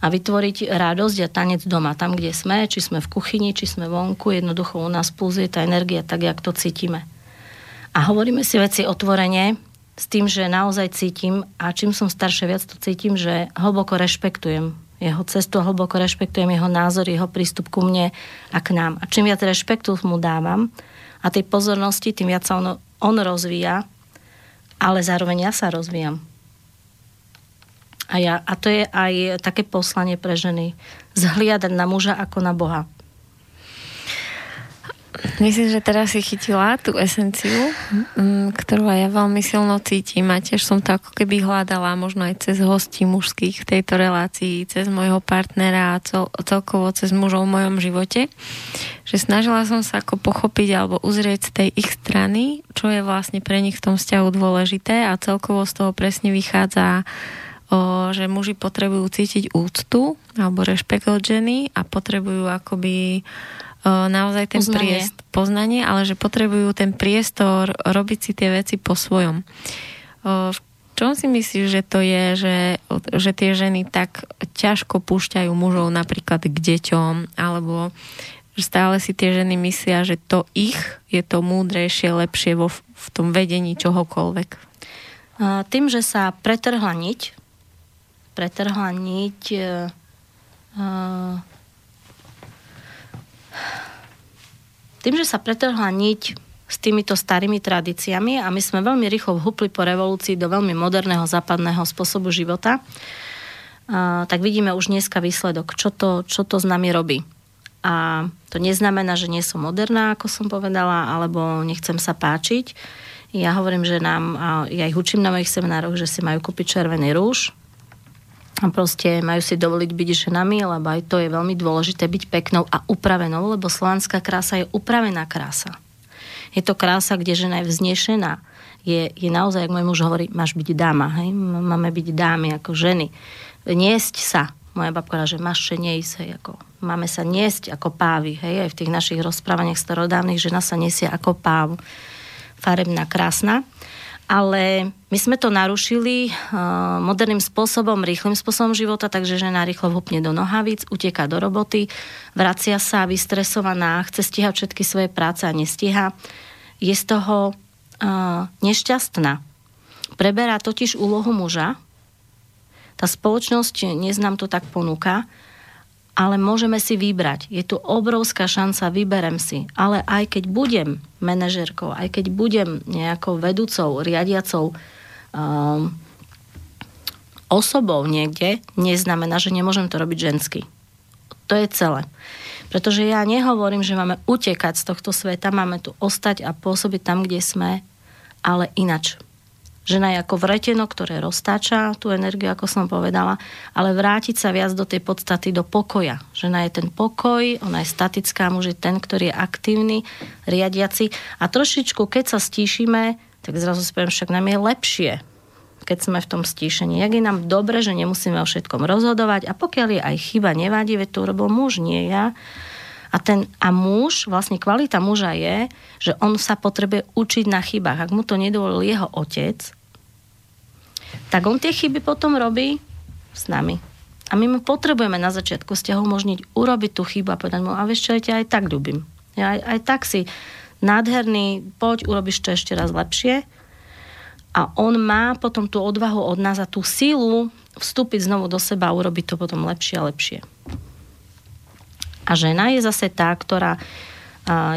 a vytvoriť radosť a tanec doma, tam, kde sme, či sme v kuchyni, či sme vonku, jednoducho u nás pulzuje tá energia tak, jak to cítime. A hovoríme si veci otvorene, s tým, že naozaj cítim a čím som staršia, viac to cítim, že hlboko rešpektujem jeho cestu, hlboko rešpektujem jeho názor, jeho prístup ku mne a k nám. A čím viac rešpektu mu dávam a tej pozornosti, tým viac sa on, on rozvíja, ale zároveň ja sa rozvíjam. A, ja, a to je aj také poslanie pre ženy. Zhliadať na muža ako na Boha. Myslím, že teraz si chytila tú esenciu, mm, ktorú aj ja veľmi silno cítim a tiež som to ako keby hľadala možno aj cez hostí mužských v tejto relácii, cez môjho partnera a cel, celkovo cez mužov v mojom živote, že snažila som sa ako pochopiť alebo uzrieť z tej ich strany, čo je vlastne pre nich v tom vzťahu dôležité a celkovo z toho presne vychádza že muži potrebujú cítiť úctu alebo rešpekt od ženy a potrebujú akoby naozaj ten poznanie. priestor, poznanie, ale že potrebujú ten priestor robiť si tie veci po svojom. O, v čom si myslíš, že to je, že, že tie ženy tak ťažko púšťajú mužov napríklad k deťom, alebo stále si tie ženy myslia, že to ich je to múdrejšie, lepšie vo, v tom vedení čohokoľvek? Tým, že sa pretrhla niť pretrhla niť e, e, tým, že sa pretrhla niť s týmito starými tradíciami a my sme veľmi rýchlo vhupli po revolúcii do veľmi moderného západného spôsobu života, tak vidíme už dneska výsledok, čo to, čo to s nami robí. A to neznamená, že nie som moderná, ako som povedala, alebo nechcem sa páčiť. Ja hovorím, že nám, ja ich učím na mojich seminároch, že si majú kúpiť červený rúž, proste majú si dovoliť byť ženami, lebo aj to je veľmi dôležité byť peknou a upravenou, lebo slovanská krása je upravená krása. Je to krása, kde žena je vznešená. Je, je naozaj, ako môj muž hovorí, máš byť dáma. Hej? Máme byť dámy ako ženy. Niesť sa Moja babka že maše nejsť, hej, ako máme sa niesť ako pávy, hej, aj v tých našich rozprávaniach starodávnych, žena sa nesie ako páv. Farebná, krásna ale my sme to narušili uh, moderným spôsobom, rýchlým spôsobom života, takže žena rýchlo vhupne do nohavíc, uteká do roboty, vracia sa vystresovaná, chce stíhať všetky svoje práce a nestíha. Je z toho uh, nešťastná. Preberá totiž úlohu muža. Tá spoločnosť neznám to tak ponúka ale môžeme si vybrať. Je tu obrovská šanca, vyberem si. Ale aj keď budem manažerkou, aj keď budem nejakou vedúcou, riadiacou um, osobou niekde, neznamená, že nemôžem to robiť žensky. To je celé. Pretože ja nehovorím, že máme utekať z tohto sveta, máme tu ostať a pôsobiť tam, kde sme, ale inač. Žena je ako vreteno, ktoré roztáča tú energiu, ako som povedala, ale vrátiť sa viac do tej podstaty, do pokoja. Žena je ten pokoj, ona je statická, muž je ten, ktorý je aktívny, riadiaci. A trošičku, keď sa stíšime, tak zrazu si poviem, však nám je lepšie, keď sme v tom stíšení. Jak je nám dobre, že nemusíme o všetkom rozhodovať a pokiaľ je aj chyba, nevadí, veď to urobil muž, nie ja. A, ten, a muž, vlastne kvalita muža je, že on sa potrebuje učiť na chybách. Ak mu to nedovolil jeho otec, tak on tie chyby potom robí s nami. A my mu potrebujeme na začiatku vzťahu možniť urobiť tú chybu a povedať mu, a vieš čo, ja ťa aj tak ľúbim. Ja aj, aj tak si nádherný, poď, urobíš to ešte raz lepšie. A on má potom tú odvahu od nás a tú sílu vstúpiť znovu do seba a urobiť to potom lepšie a lepšie. A žena je zase tá, ktorá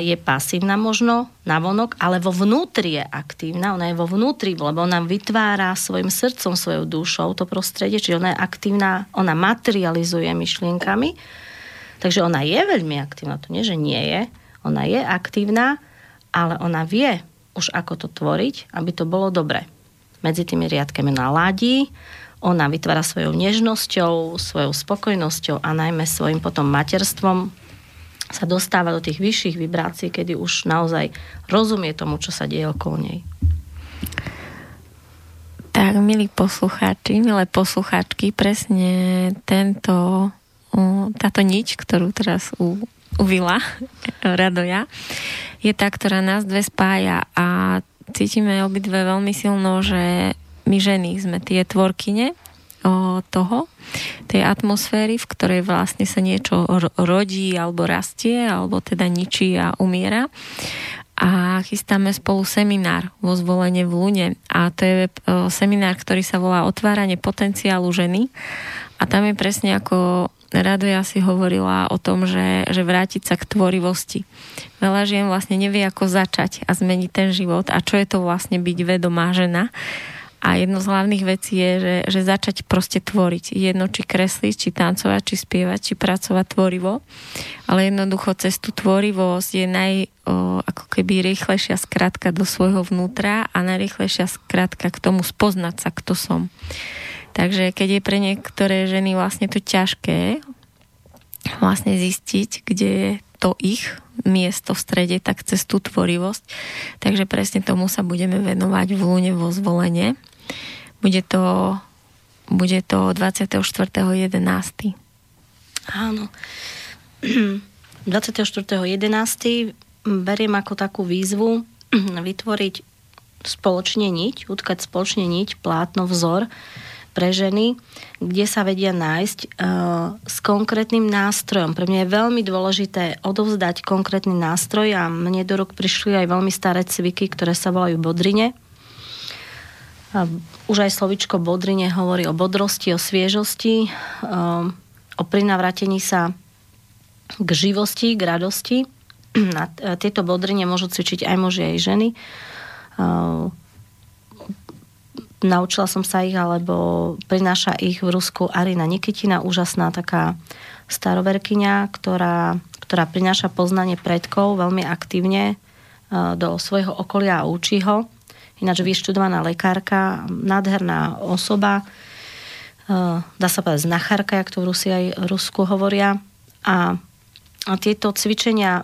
je pasívna možno vonok, ale vo vnútri je aktívna, ona je vo vnútri, lebo ona vytvára svojim srdcom, svojou dušou to prostredie, čiže ona je aktívna, ona materializuje myšlienkami, takže ona je veľmi aktívna, to nie, že nie je, ona je aktívna, ale ona vie už ako to tvoriť, aby to bolo dobre. Medzi tými riadkami naladí, ona vytvára svojou nežnosťou, svojou spokojnosťou a najmä svojim potom materstvom sa dostáva do tých vyšších vibrácií, kedy už naozaj rozumie tomu, čo sa deje okolo nej. Tak, milí poslucháči, milé poslucháčky, presne tento, táto nič, ktorú teraz u, uvila Radoja, je tá, ktorá nás dve spája a cítime obidve veľmi silno, že my ženy sme tie tvorkyne toho, tej atmosféry, v ktorej vlastne sa niečo rodí alebo rastie, alebo teda ničí a umiera. A chystáme spolu seminár vo zvolenie v Lune. A to je seminár, ktorý sa volá Otváranie potenciálu ženy. A tam je presne ako Radoja si hovorila o tom, že, že vrátiť sa k tvorivosti. Veľa žien vlastne nevie, ako začať a zmeniť ten život a čo je to vlastne byť vedomá žena a jedno z hlavných vecí je, že, že začať proste tvoriť. Jedno, či kresliť, či tancovať, či spievať, či pracovať tvorivo. Ale jednoducho cez tú tvorivosť je naj, o, ako keby rýchlejšia skratka do svojho vnútra a najrýchlejšia skratka k tomu spoznať sa, kto som. Takže keď je pre niektoré ženy vlastne to ťažké vlastne zistiť, kde je to ich miesto v strede, tak cez tú tvorivosť. Takže presne tomu sa budeme venovať v Lune vo zvolenie. Bude to, bude to 24.11. Áno. 24.11. beriem ako takú výzvu vytvoriť spoločne niť, utkať spoločne niť, plátno, vzor pre ženy, kde sa vedia nájsť uh, s konkrétnym nástrojom. Pre mňa je veľmi dôležité odovzdať konkrétny nástroj a mne do rok prišli aj veľmi staré cviky, ktoré sa volajú bodrine. Už aj slovičko bodrine hovorí o bodrosti, o sviežosti, o prinavratení sa k živosti, k radosti. A tieto bodrine môžu cvičiť aj muži, aj ženy. Naučila som sa ich, alebo prináša ich v Rusku Arina Nikitina, úžasná taká staroverkyňa, ktorá, ktorá prináša poznanie predkov veľmi aktívne do svojho okolia a učí ho ináč vyštudovaná lekárka, nádherná osoba, eh, dá sa povedať znachárka, jak to v Rusi aj Rusku hovoria. A, tieto cvičenia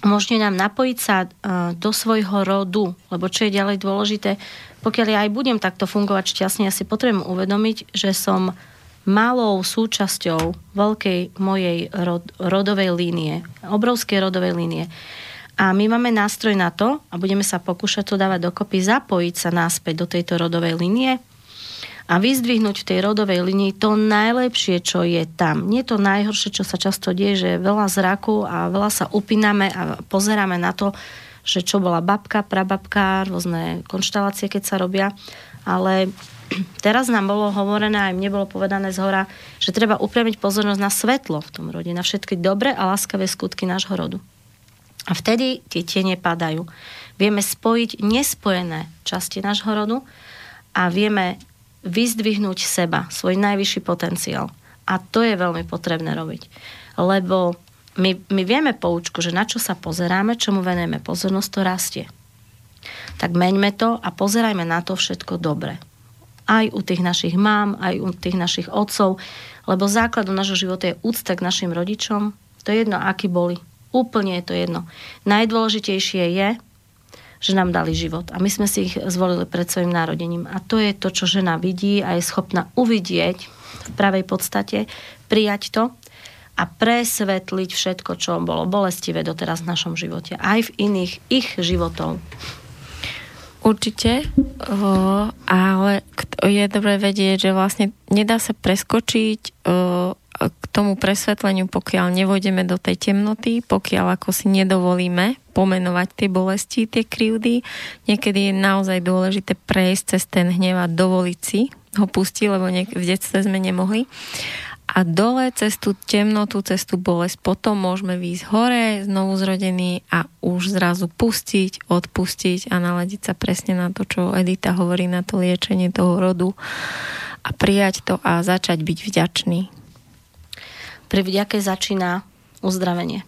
umožňujú nám napojiť sa eh, do svojho rodu, lebo čo je ďalej dôležité, pokiaľ ja aj budem takto fungovať šťastne, ja si potrebujem uvedomiť, že som malou súčasťou veľkej mojej rod, rodovej línie, obrovskej rodovej línie. A my máme nástroj na to, a budeme sa pokúšať to dávať dokopy, zapojiť sa náspäť do tejto rodovej línie a vyzdvihnúť v tej rodovej linii to najlepšie, čo je tam. Nie to najhoršie, čo sa často deje, že veľa zraku a veľa sa upíname a pozeráme na to, že čo bola babka, prababka, rôzne konštalácie, keď sa robia. Ale teraz nám bolo hovorené, aj mne bolo povedané z hora, že treba upriamiť pozornosť na svetlo v tom rode, na všetky dobré a láskavé skutky nášho rodu. A vtedy tie tiene padajú. Vieme spojiť nespojené časti nášho rodu a vieme vyzdvihnúť seba, svoj najvyšší potenciál. A to je veľmi potrebné robiť. Lebo my, my vieme poučku, že na čo sa pozeráme, čomu venujeme pozornosť, to rastie. Tak meňme to a pozerajme na to všetko dobre. Aj u tých našich mám, aj u tých našich otcov, lebo základom nášho života je úcta k našim rodičom. To je jedno, aký boli, Úplne je to jedno. Najdôležitejšie je, že nám dali život a my sme si ich zvolili pred svojim narodením. A to je to, čo žena vidí a je schopná uvidieť v pravej podstate, prijať to a presvetliť všetko, čo bolo bolestivé doteraz v našom živote. Aj v iných ich životov. Určite, ale je dobré vedieť, že vlastne nedá sa preskočiť k tomu presvetleniu, pokiaľ nevojdeme do tej temnoty, pokiaľ ako si nedovolíme pomenovať tie bolesti, tie krivdy. Niekedy je naozaj dôležité prejsť cez ten hnev a dovoliť si ho pustiť, lebo v detstve sme nemohli a dole cez tú temnotu, cez tú bolesť potom môžeme výjsť hore, znovu zrodený a už zrazu pustiť, odpustiť a naladiť sa presne na to, čo Edita hovorí, na to liečenie toho rodu a prijať to a začať byť vďačný. Pri vďake začína uzdravenie.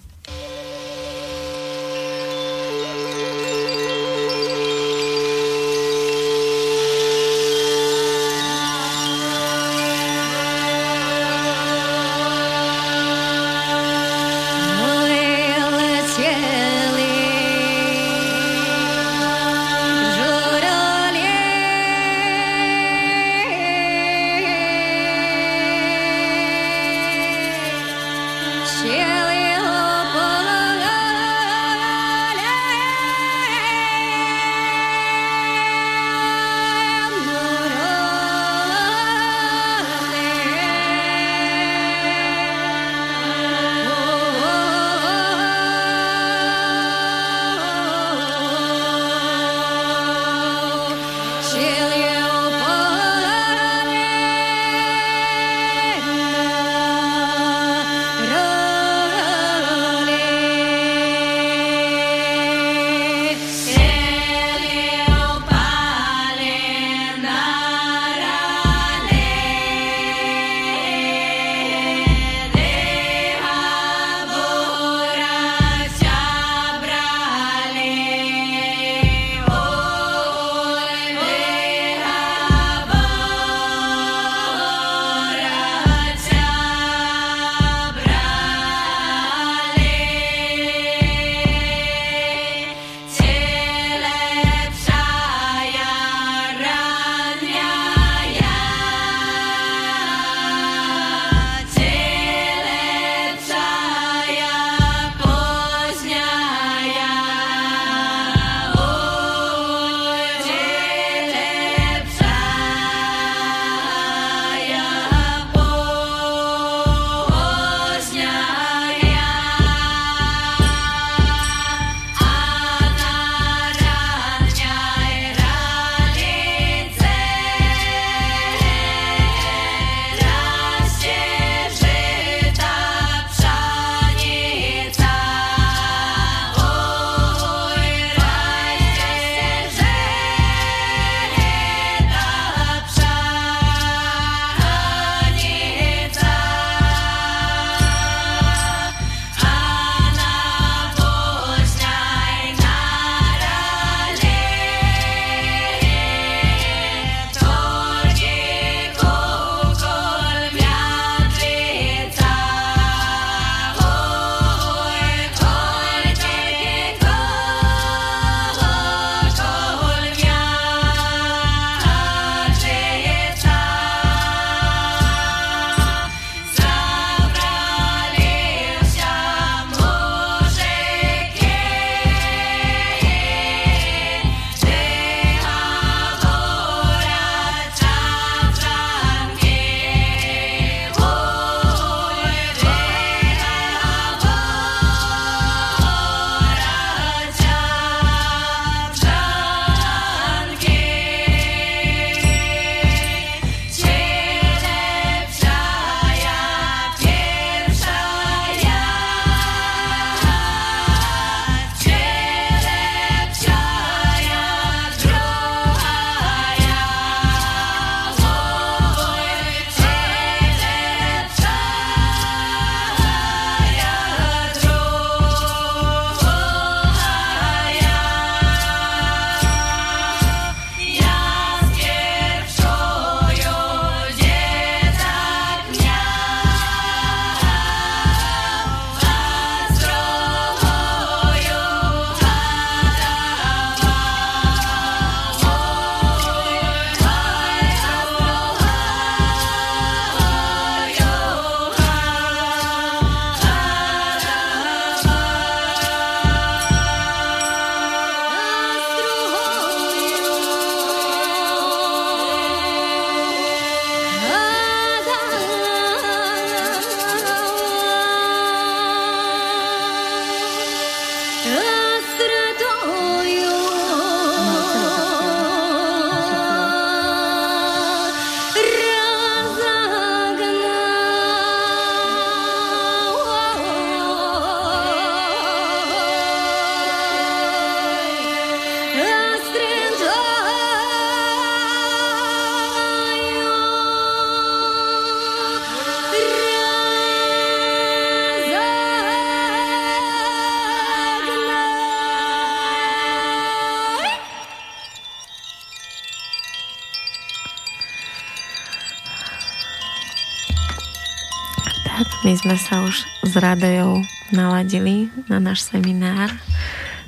Sme sa už s Radojou naladili na náš seminár,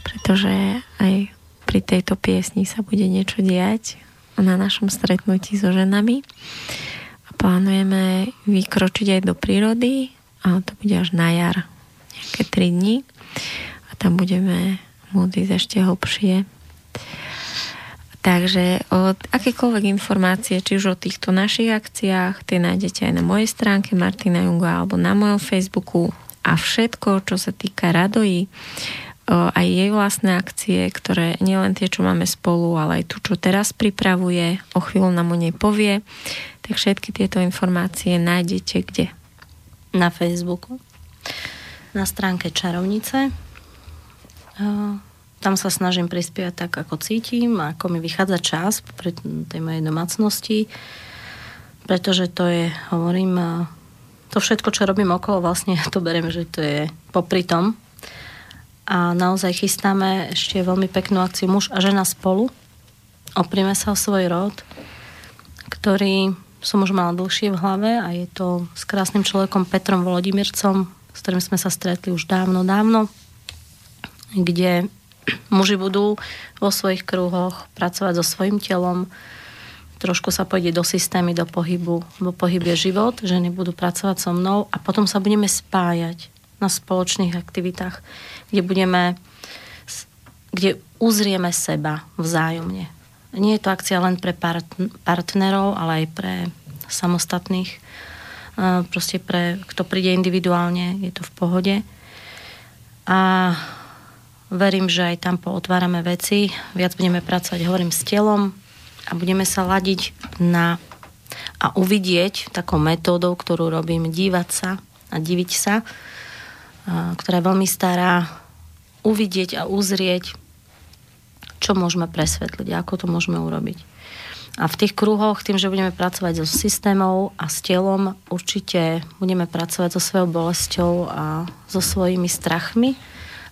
pretože aj pri tejto piesni sa bude niečo diať na našom stretnutí so ženami. A plánujeme vykročiť aj do prírody a to bude až na jar, nejaké 3 dní. A tam budeme môcť ísť ešte hlbšie Takže od akékoľvek informácie, či už o týchto našich akciách, tie nájdete aj na mojej stránke Martina Junga alebo na mojom Facebooku. A všetko, čo sa týka Radoji, aj jej vlastné akcie, ktoré nielen tie, čo máme spolu, ale aj tu, čo teraz pripravuje, o chvíľu nám o nej povie, tak všetky tieto informácie nájdete kde? Na Facebooku, na stránke Čarovnice tam sa snažím prispievať tak, ako cítim, ako mi vychádza čas pri tej mojej domácnosti, pretože to je, hovorím, to všetko, čo robím okolo, vlastne to beriem, že to je popri tom. A naozaj chystáme ešte veľmi peknú akciu Muž a žena spolu. Oprime sa o svoj rod, ktorý som už mala dlhšie v hlave a je to s krásnym človekom Petrom Volodimírcom, s ktorým sme sa stretli už dávno, dávno, kde muži budú vo svojich kruhoch pracovať so svojim telom, trošku sa pôjde do systémy, do pohybu, lebo pohyb je život, ženy budú pracovať so mnou a potom sa budeme spájať na spoločných aktivitách, kde budeme kde uzrieme seba vzájomne. Nie je to akcia len pre partnerov, ale aj pre samostatných. Proste pre, kto príde individuálne, je to v pohode. A Verím, že aj tam pootvárame veci, viac budeme pracovať, hovorím, s telom a budeme sa ladiť na a uvidieť takou metódou, ktorú robím, dívať sa a diviť sa, ktorá je veľmi stará, uvidieť a uzrieť, čo môžeme presvetliť, ako to môžeme urobiť. A v tých kruhoch, tým, že budeme pracovať so systémov a s telom, určite budeme pracovať so svojou bolesťou a so svojimi strachmi,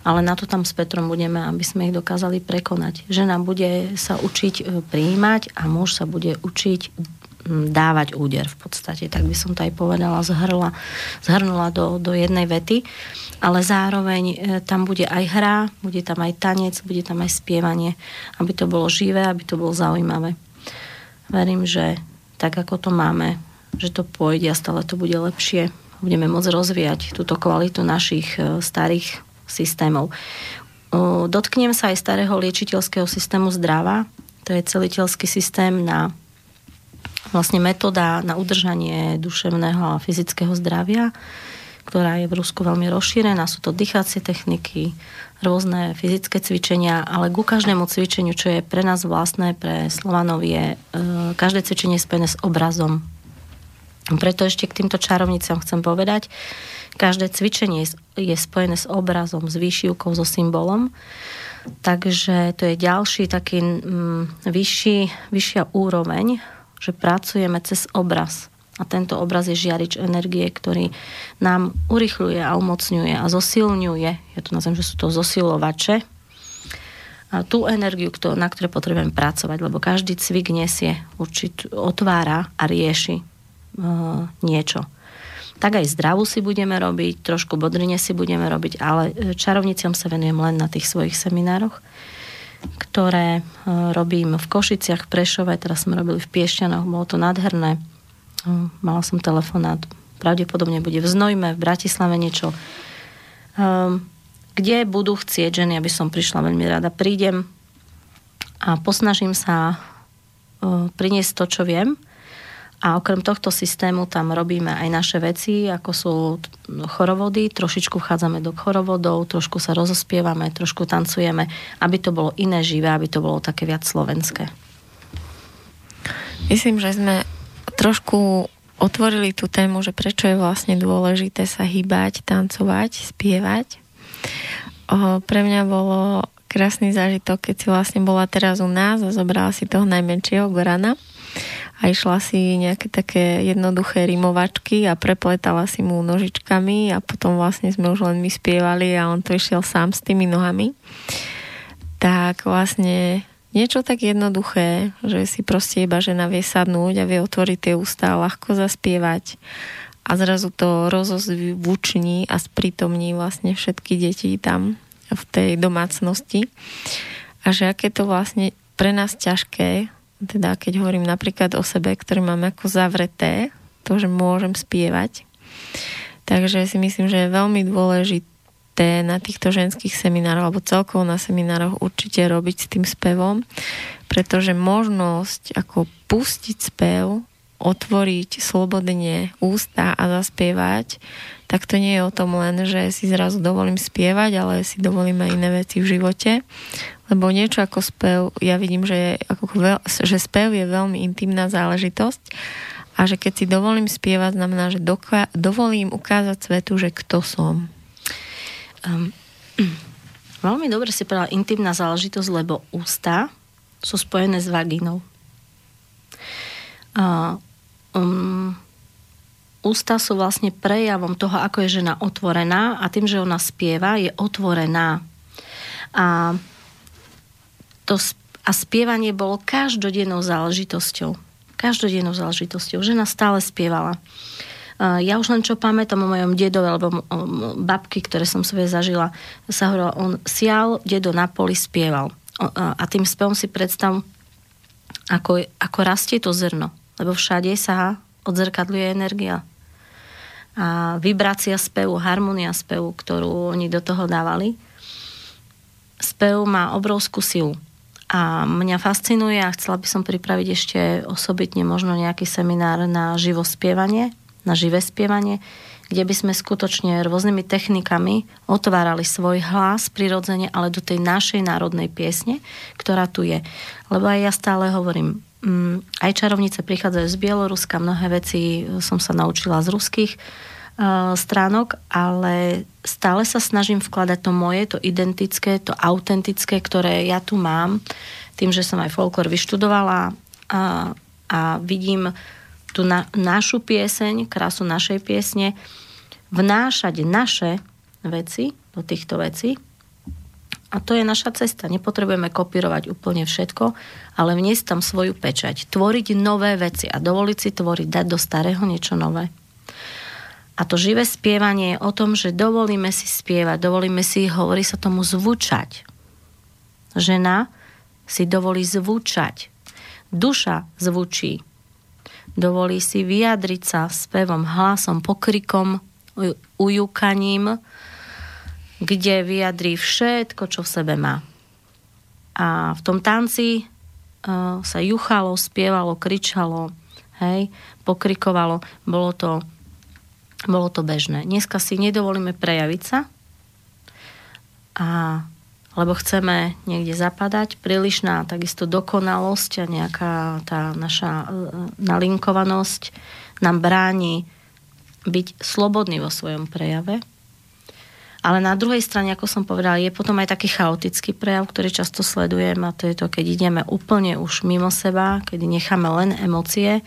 ale na to tam s Petrom budeme, aby sme ich dokázali prekonať. Žena bude sa učiť e, prijímať a muž sa bude učiť dávať úder v podstate, tak by som to aj povedala, zhrla, zhrnula do, do jednej vety, ale zároveň e, tam bude aj hra, bude tam aj tanec, bude tam aj spievanie, aby to bolo živé, aby to bolo zaujímavé. Verím, že tak ako to máme, že to pôjde a stále to bude lepšie. Budeme môcť rozvíjať túto kvalitu našich e, starých systémov. Dotknem sa aj starého liečiteľského systému zdrava. To je celiteľský systém na vlastne metóda na udržanie duševného a fyzického zdravia, ktorá je v Rusku veľmi rozšírená. Sú to dýchacie techniky, rôzne fyzické cvičenia, ale ku každému cvičeniu, čo je pre nás vlastné, pre Slovanov, je e, každé cvičenie spojené s obrazom. Preto ešte k týmto čarovnicám chcem povedať, Každé cvičenie je spojené s obrazom, s výšivkou, so symbolom. Takže to je ďalší taký mm, vyšší, vyššia úroveň, že pracujeme cez obraz. A tento obraz je žiarič energie, ktorý nám urychľuje a umocňuje a zosilňuje. Ja to nazvem, že sú to zosilovače. A tú energiu, na ktorej potrebujeme pracovať, lebo každý cvik nesie určitú, otvára a rieši uh, niečo tak aj zdravú si budeme robiť, trošku bodrine si budeme robiť, ale e, čarovniciam sa venujem len na tých svojich seminároch, ktoré e, robím v Košiciach, v Prešove, teraz sme robili v Piešťanoch, bolo to nádherné. E, mala som telefonát, pravdepodobne bude v Znojme, v Bratislave niečo. Kde budú chcieť ženy, aby som prišla, veľmi rada prídem a posnažím sa priniesť to, čo viem a okrem tohto systému tam robíme aj naše veci, ako sú chorovody, trošičku vchádzame do chorovodov, trošku sa rozospievame, trošku tancujeme, aby to bolo iné živé, aby to bolo také viac slovenské. Myslím, že sme trošku otvorili tú tému, že prečo je vlastne dôležité sa hýbať, tancovať, spievať. O, pre mňa bolo krásny zážitok, keď si vlastne bola teraz u nás a zobrala si toho najmenšieho Gorana a išla si nejaké také jednoduché rimovačky a prepletala si mu nožičkami a potom vlastne sme už len my spievali a on to išiel sám s tými nohami. Tak vlastne niečo tak jednoduché, že si proste iba žena vie sadnúť a vie otvoriť tie ústa ľahko zaspievať a zrazu to rozozvuční a sprítomní vlastne všetky deti tam v tej domácnosti. A že aké to vlastne pre nás ťažké, teda keď hovorím napríklad o sebe, ktorý mám ako zavreté, to, že môžem spievať. Takže si myslím, že je veľmi dôležité na týchto ženských seminároch alebo celkovo na seminároch určite robiť s tým spevom, pretože možnosť ako pustiť spev otvoriť slobodne ústa a zaspievať, tak to nie je o tom len, že si zrazu dovolím spievať, ale si dovolím aj iné veci v živote. Lebo niečo ako spev, ja vidím, že, ako, že spev je veľmi intimná záležitosť a že keď si dovolím spievať, znamená, že doka- dovolím ukázať svetu, že kto som. Um, veľmi dobre si povedala intimná záležitosť, lebo ústa sú spojené s vagínou. Uh, um, ústa sú vlastne prejavom toho, ako je žena otvorená a tým, že ona spieva, je otvorená. A, to, a spievanie bolo každodennou záležitosťou. Každodennou záležitosťou. Žena stále spievala. Ja už len čo pamätám o mojom dedovi alebo o babky, ktoré som svoje zažila, sa hovorila, on sial, dedo na poli spieval. A tým spevom si predstav, ako, ako rastie to zrno. Lebo všade sa odzrkadľuje energia a vibrácia spevu, harmonia spevu, ktorú oni do toho dávali. Spev má obrovskú silu. A mňa fascinuje a chcela by som pripraviť ešte osobitne možno nejaký seminár na živospievanie, na živé spievanie, kde by sme skutočne rôznymi technikami otvárali svoj hlas prirodzene, ale do tej našej národnej piesne, ktorá tu je. Lebo aj ja stále hovorím, aj čarovnice prichádzajú z Bieloruska, mnohé veci som sa naučila z ruských uh, stránok, ale stále sa snažím vkladať to moje, to identické, to autentické, ktoré ja tu mám, tým, že som aj folklor vyštudovala a, a vidím tú na, našu pieseň, krásu našej piesne, vnášať naše veci do týchto vecí a to je naša cesta. Nepotrebujeme kopírovať úplne všetko, ale vniesť tam svoju pečať. Tvoriť nové veci a dovoliť si tvoriť, dať do starého niečo nové. A to živé spievanie je o tom, že dovolíme si spievať, dovolíme si, hovorí sa tomu zvučať. Žena si dovolí zvučať. Duša zvučí. Dovolí si vyjadriť sa spevom, hlasom, pokrikom, ujúkaním, kde vyjadrí všetko, čo v sebe má. A v tom tanci uh, sa juchalo, spievalo, kričalo, hej, pokrikovalo. Bolo to, bolo to bežné. Dneska si nedovolíme prejaviť sa, a, lebo chceme niekde zapadať. Prílišná takisto dokonalosť a nejaká tá naša uh, nalinkovanosť nám bráni byť slobodný vo svojom prejave ale na druhej strane, ako som povedala, je potom aj taký chaotický prejav, ktorý často sledujem a to je to, keď ideme úplne už mimo seba, keď necháme len emócie. E,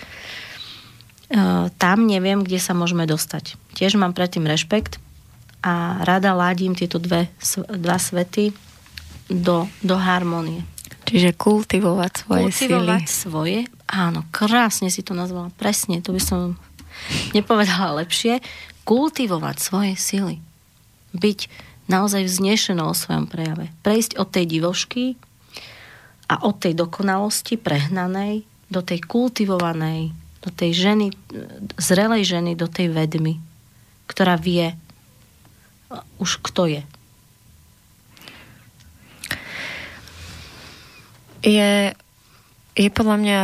tam neviem, kde sa môžeme dostať. Tiež mám predtým rešpekt a rada ládím tieto dve, dva svety do, do harmonie. Čiže kultivovať svoje kultivovať síly. svoje, áno, krásne si to nazvala, presne, to by som nepovedala lepšie. Kultivovať svoje sily byť naozaj vznešenou o svojom prejave. Prejsť od tej divošky a od tej dokonalosti prehnanej do tej kultivovanej, do tej ženy, zrelej ženy, do tej vedmy, ktorá vie už kto je. Je, je podľa mňa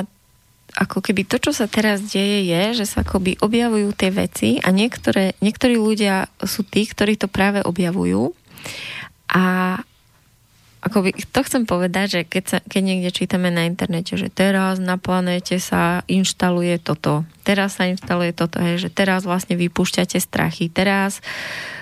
ako keby to, čo sa teraz deje, je, že sa akoby objavujú tie veci a niektoré, niektorí ľudia sú tí, ktorí to práve objavujú. A akoby, to chcem povedať, že keď, sa, keď niekde čítame na internete, že teraz na planéte sa inštaluje toto, teraz sa inštaluje toto, hej, že teraz vlastne vypúšťate strachy, teraz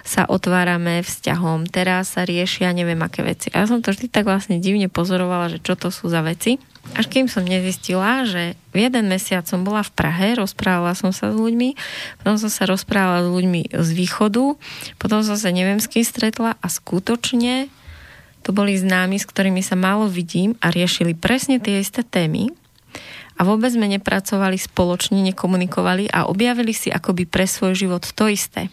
sa otvárame vzťahom, teraz sa riešia neviem aké veci. A ja som to vždy tak vlastne divne pozorovala, že čo to sú za veci. Až kým som nezistila, že v jeden mesiac som bola v Prahe, rozprávala som sa s ľuďmi, potom som sa rozprávala s ľuďmi z východu, potom som sa neviem s kým stretla a skutočne to boli známi, s ktorými sa málo vidím a riešili presne tie isté témy. A vôbec sme nepracovali spoločne, nekomunikovali a objavili si akoby pre svoj život to isté.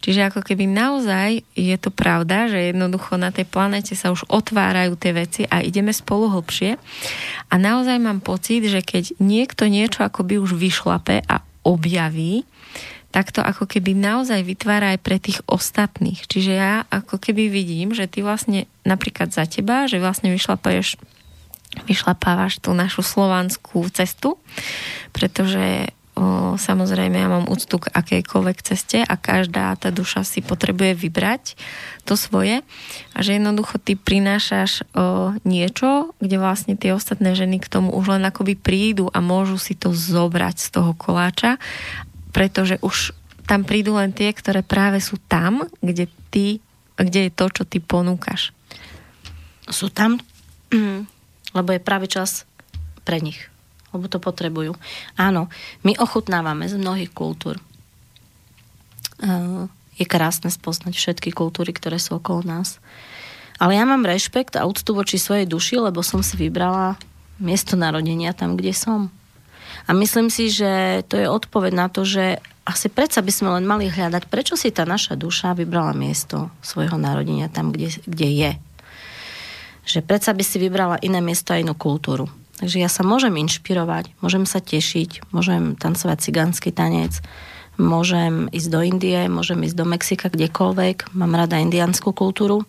Čiže ako keby naozaj je to pravda, že jednoducho na tej planete sa už otvárajú tie veci a ideme spolu hlbšie. A naozaj mám pocit, že keď niekto niečo akoby už vyšlape a objaví, tak to ako keby naozaj vytvára aj pre tých ostatných. Čiže ja ako keby vidím, že ty vlastne napríklad za teba, že vlastne vyšlapaješ vyšlapávaš tú našu slovanskú cestu, pretože o, samozrejme ja mám úctu k akejkoľvek ceste a každá tá duša si potrebuje vybrať to svoje a že jednoducho ty prinášaš o, niečo, kde vlastne tie ostatné ženy k tomu už len akoby prídu a môžu si to zobrať z toho koláča pretože už tam prídu len tie, ktoré práve sú tam, kde ty, kde je to, čo ty ponúkaš. Sú tam, lebo je práve čas pre nich, lebo to potrebujú. Áno, my ochutnávame z mnohých kultúr. Je krásne spoznať všetky kultúry, ktoré sú okolo nás. Ale ja mám rešpekt a úctu voči svojej duši, lebo som si vybrala miesto narodenia tam, kde som. A myslím si, že to je odpoveď na to, že asi predsa by sme len mali hľadať, prečo si tá naša duša vybrala miesto svojho narodenia tam, kde, kde je. Že predsa by si vybrala iné miesto a inú kultúru. Takže ja sa môžem inšpirovať, môžem sa tešiť, môžem tancovať cigánsky tanec, môžem ísť do Indie, môžem ísť do Mexika, kdekoľvek. Mám rada indianskú kultúru.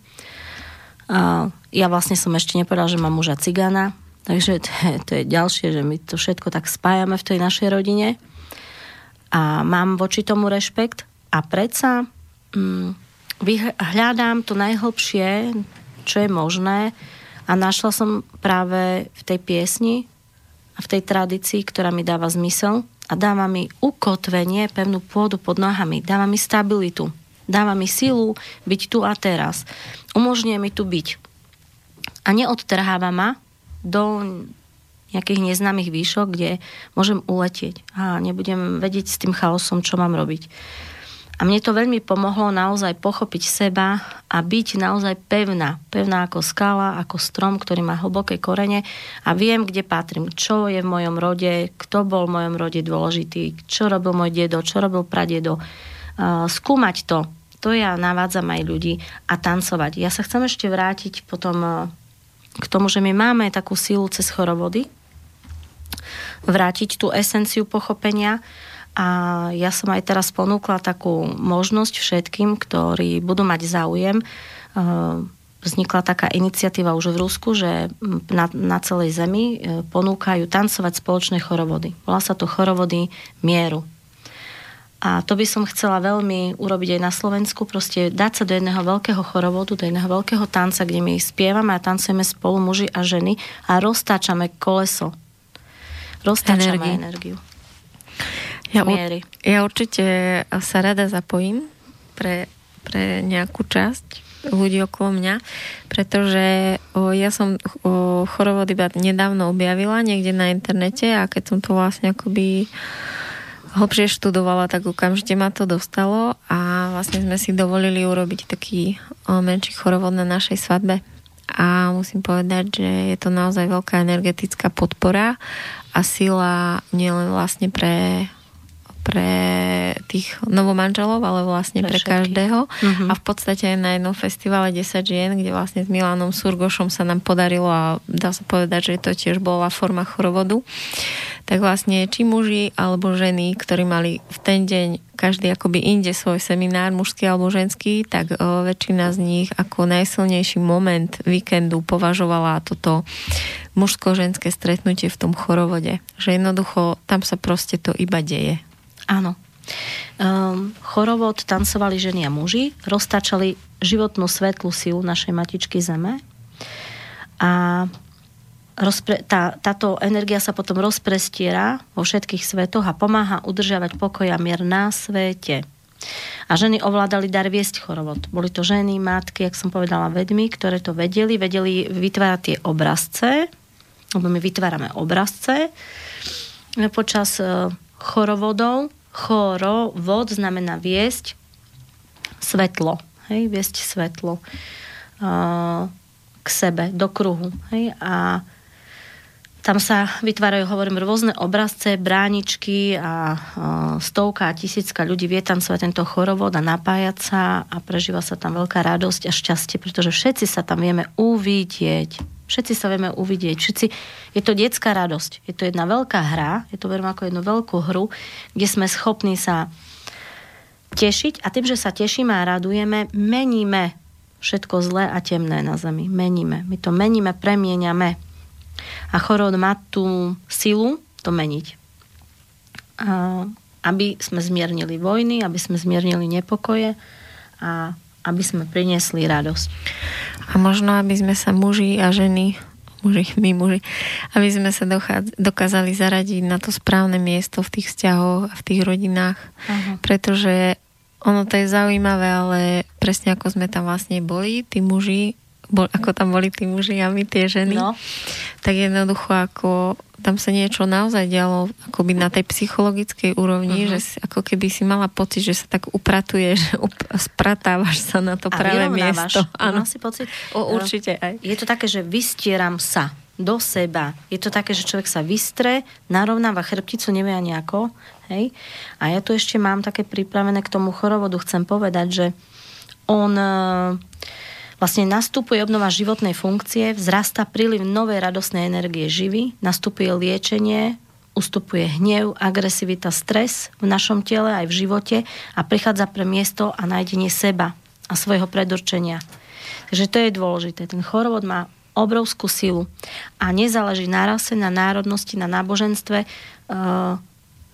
Ja vlastne som ešte nepovedala, že mám muža cigána, Takže to je, to je ďalšie, že my to všetko tak spájame v tej našej rodine a mám voči tomu rešpekt a predsa hm, hľadám to najhlbšie, čo je možné a našla som práve v tej piesni a v tej tradícii, ktorá mi dáva zmysel a dáva mi ukotvenie, pevnú pôdu pod nohami, dáva mi stabilitu, dáva mi silu byť tu a teraz. Umožňuje mi tu byť. A neodtrháva ma, do nejakých neznámych výšok, kde môžem uletieť a nebudem vedieť s tým chaosom, čo mám robiť. A mne to veľmi pomohlo naozaj pochopiť seba a byť naozaj pevná. Pevná ako skala, ako strom, ktorý má hlboké korene a viem, kde patrím, čo je v mojom rode, kto bol v mojom rode dôležitý, čo robil môj dedo, čo robil pradedo. Skúmať to, to ja navádzam aj ľudí a tancovať. Ja sa chcem ešte vrátiť potom k tomu, že my máme takú silu cez chorovody, vrátiť tú esenciu pochopenia a ja som aj teraz ponúkla takú možnosť všetkým, ktorí budú mať záujem. Vznikla taká iniciatíva už v Rusku, že na, na celej zemi e, ponúkajú tancovať spoločné chorovody. Volá sa to chorovody mieru. A to by som chcela veľmi urobiť aj na Slovensku, proste dať sa do jedného veľkého chorovodu, do jedného veľkého tanca, kde my spievame a tancujeme spolu muži a ženy a roztáčame koleso. Roztáčame energiu. energiu. Ja, u, ja určite sa rada zapojím pre, pre nejakú časť ľudí okolo mňa, pretože o, ja som o, chorovod iba nedávno objavila niekde na internete a keď som to vlastne akoby hlbšie študovala, tak okamžite ma to dostalo a vlastne sme si dovolili urobiť taký menší chorovod na našej svadbe. A musím povedať, že je to naozaj veľká energetická podpora a sila nielen vlastne pre pre tých novomanželov, ale vlastne pre, pre každého. Uh-huh. A v podstate aj na jednom festivale 10 žien, kde vlastne s Milanom Surgošom sa nám podarilo a dá sa povedať, že to tiež bola forma chorovodu. Tak vlastne či muži alebo ženy, ktorí mali v ten deň každý akoby inde svoj seminár, mužský alebo ženský, tak o, väčšina z nich ako najsilnejší moment víkendu považovala toto mužsko-ženské stretnutie v tom chorovode. Že jednoducho tam sa proste to iba deje. Áno. Um, chorovod tancovali ženy a muži, roztačali životnú svetlú silu našej matičky Zeme a rozpre, tá, táto energia sa potom rozprestiera vo všetkých svetoch a pomáha udržiavať pokoj a mier na svete. A ženy ovládali dar viesť chorovod. Boli to ženy, matky, jak som povedala, vedmy, ktoré to vedeli, vedeli vytvárať tie obrazce, lebo my vytvárame obrazce počas chorovodov. Chorovod znamená viesť svetlo. Hej, viesť svetlo uh, k sebe, do kruhu. Hej, a tam sa vytvárajú, hovorím, rôzne obrazce, bráničky a, a stovka a tisícka ľudí vie tancovať tento chorovod a napájať sa a prežíva sa tam veľká radosť a šťastie, pretože všetci sa tam vieme uvidieť. Všetci sa vieme uvidieť. Všetci, je to detská radosť. Je to jedna veľká hra, je to verím ako jednu veľkú hru, kde sme schopní sa tešiť a tým, že sa tešíme a radujeme, meníme všetko zlé a temné na zemi. Meníme. My to meníme, premieňame a chorób má tú silu to meniť. A aby sme zmiernili vojny, aby sme zmiernili nepokoje a aby sme priniesli radosť. A možno, aby sme sa muži a ženy muži, my muži, aby sme sa dokázali zaradiť na to správne miesto v tých vzťahoch a v tých rodinách. Aha. Pretože ono to je zaujímavé, ale presne ako sme tam vlastne boli, tí muži bol, ako tam boli tí muži a my tie ženy, no. tak jednoducho ako tam sa niečo naozaj dialo akoby na tej psychologickej úrovni, uh-huh. že si, ako keby si mala pocit, že sa tak upratuje, že up, spratávaš sa na to a práve miesto. Áno, si pocit? O, určite aj. Je to také, že vystieram sa do seba. Je to také, že človek sa vystre, narovnáva chrbticu, nevie ani ako. Hej? A ja tu ešte mám také pripravené k tomu chorovodu. Chcem povedať, že on vlastne nastupuje obnova životnej funkcie, vzrasta príliv novej radosnej energie živy, nastupuje liečenie, ustupuje hnev, agresivita, stres v našom tele aj v živote a prichádza pre miesto a nájdenie seba a svojho predurčenia. Takže to je dôležité. Ten chorovod má obrovskú silu a nezáleží na rase, na národnosti, na náboženstve.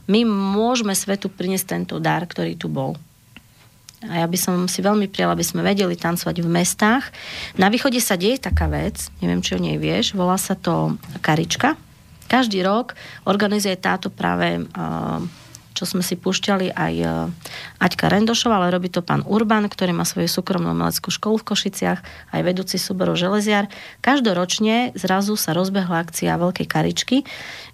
My môžeme svetu priniesť tento dar, ktorý tu bol. A ja by som si veľmi prijala, aby sme vedeli tancovať v mestách. Na východe sa deje taká vec, neviem, či o nej vieš, volá sa to Karička. Každý rok organizuje táto práve čo sme si púšťali aj Aťka Rendošova, ale robí to pán Urban, ktorý má svoju súkromnú umeleckú školu v Košiciach, aj vedúci súborov Železiar. Každoročne zrazu sa rozbehla akcia Veľkej Karičky,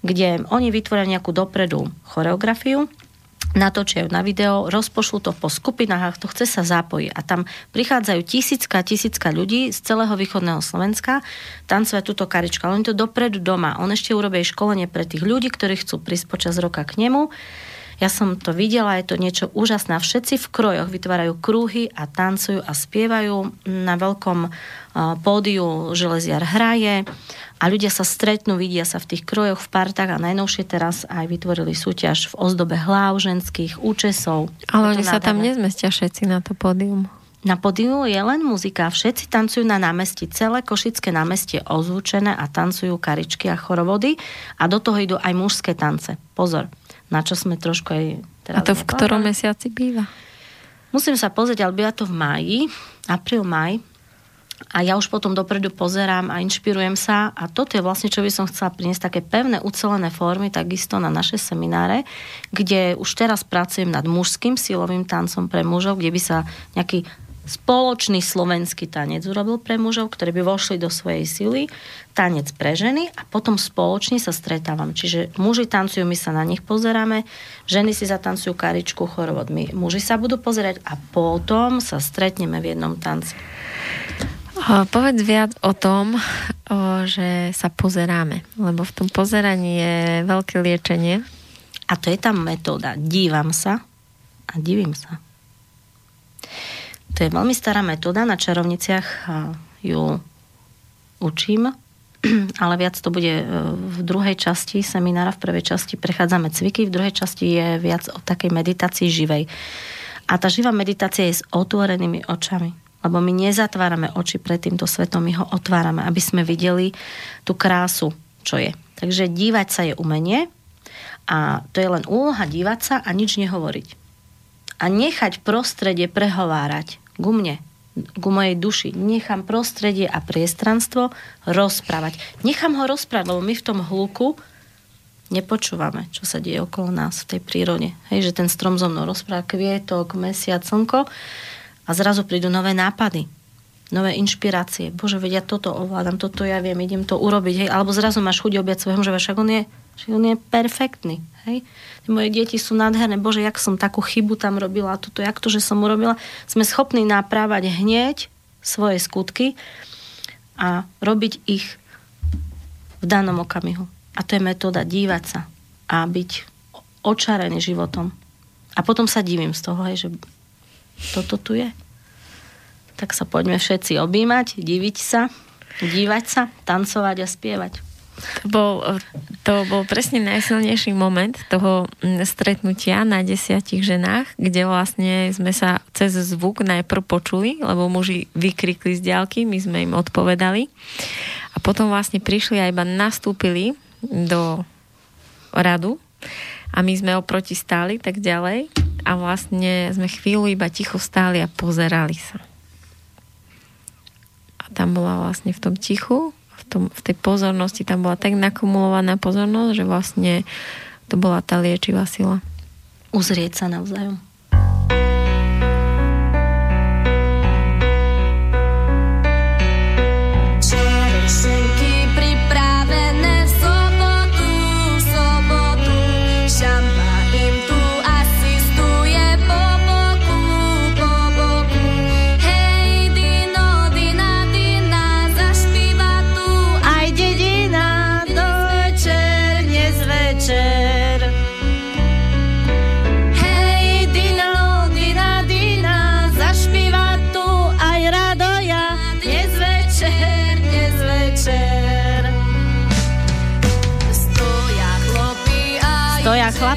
kde oni vytvoria nejakú dopredu choreografiu, natočia na video, rozpošlú to po skupinách a to chce sa zapojiť. A tam prichádzajú tisícka, tisícka ľudí z celého východného Slovenska tancovať túto karičku. Ale oni to dopredu doma. On ešte urobí školenie pre tých ľudí, ktorí chcú prísť počas roka k nemu ja som to videla, je to niečo úžasné. Všetci v krojoch vytvárajú krúhy a tancujú a spievajú. Na veľkom pódiu železiar hraje a ľudia sa stretnú, vidia sa v tých krojoch, v partách a najnovšie teraz aj vytvorili súťaž v ozdobe hlav ženských, účesov. Ale oni sa tam nezmestia všetci na to pódium. Na pódiu je len muzika, všetci tancujú na námestí, celé Košické námestie ozvučené a tancujú karičky a chorovody a do toho idú aj mužské tance. Pozor, na čo sme trošku aj teraz... A to v ktorom mesiaci býva? Musím sa pozrieť, ale býva to v máji, apríl, maj. A ja už potom dopredu pozerám a inšpirujem sa a toto je vlastne, čo by som chcela priniesť, také pevné, ucelené formy, takisto na naše semináre, kde už teraz pracujem nad mužským silovým tancom pre mužov, kde by sa nejaký spoločný slovenský tanec urobil pre mužov, ktorí by vošli do svojej sily, tanec pre ženy a potom spoločne sa stretávam. Čiže muži tancujú, my sa na nich pozeráme, ženy si zatancujú karičku, chorovod, my muži sa budú pozerať a potom sa stretneme v jednom tanci. Povedz viac o tom, že sa pozeráme, lebo v tom pozeraní je veľké liečenie. A to je tá metóda. Dívam sa a divím sa. To je veľmi stará metóda, na čarovniciach ju učím, ale viac to bude e, v druhej časti seminára, v prvej časti prechádzame cviky, v druhej časti je viac o takej meditácii živej. A tá živá meditácia je s otvorenými očami. Lebo my nezatvárame oči pred týmto svetom, my ho otvárame, aby sme videli tú krásu, čo je. Takže dívať sa je umenie a to je len úloha dívať sa a nič nehovoriť. A nechať prostredie prehovárať ku mne, ku mojej duši. Nechám prostredie a priestranstvo rozprávať. Nechám ho rozprávať, lebo my v tom hluku nepočúvame, čo sa deje okolo nás v tej prírode. Hej, že ten strom so mnou rozpráva kvietok, mesiac, slnko a zrazu prídu nové nápady, nové inšpirácie. Bože, vedia, toto ovládam, toto ja viem, idem to urobiť. Hej, alebo zrazu máš chuť objať svojho muža, však on je, však on je perfektný. Hej? moje deti sú nádherné, bože, jak som takú chybu tam robila, toto, jak to, že som urobila. Sme schopní naprávať hneď svoje skutky a robiť ich v danom okamihu. A to je metóda dívať sa a byť očarený životom. A potom sa divím z toho, hej, že toto tu je. Tak sa poďme všetci objímať, diviť sa, dívať sa, tancovať a spievať. To bol, to bol presne najsilnejší moment toho mm, stretnutia na desiatich ženách, kde vlastne sme sa cez zvuk najprv počuli, lebo muži vykrikli z diálky, my sme im odpovedali. A potom vlastne prišli a iba nastúpili do radu a my sme oproti stáli tak ďalej a vlastne sme chvíľu iba ticho stáli a pozerali sa. A tam bola vlastne v tom tichu v, tom, v tej pozornosti tam bola tak nakumulovaná pozornosť, že vlastne to bola tá liečivá sila. Uzrieť sa navzájom.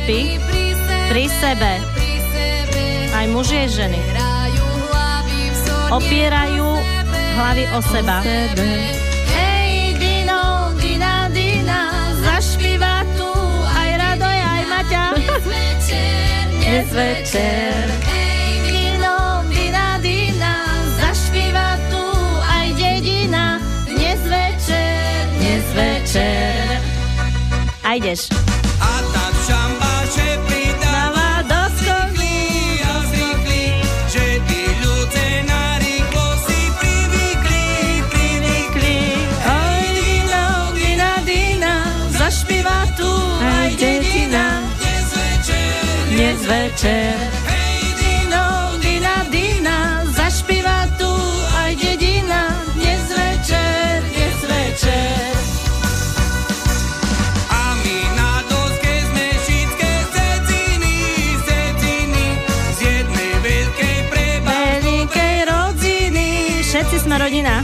Chlapi pri sebe, aj muži aj ženy, opierajú hlavy o seba. Hej, Dino, Dina, Dina, zašpíva tu aj Radoj, aj Maťa. Dnes večer. Hej, Dino, Dina, Dina, zašpíva tu aj dedina. Dnes večer, dnes večer. A ideš. Večer. Hej, Dino, Dina, Dina, Rodina.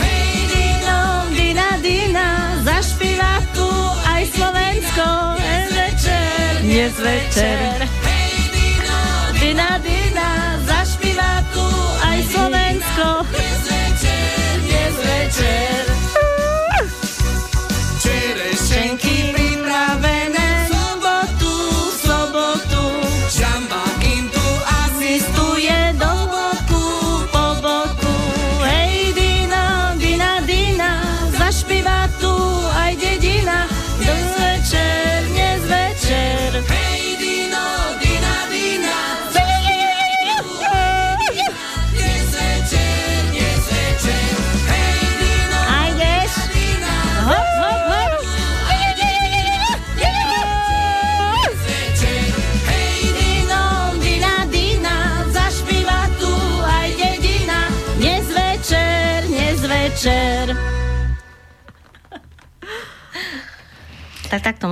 Hej, Dino, Dina, Dina, zašpíva tu aj Slovensko. Dnes večer, dnes večer. Dina, Dina, zašpíva tu aj Slovensko. Dnes večer, dnes večer.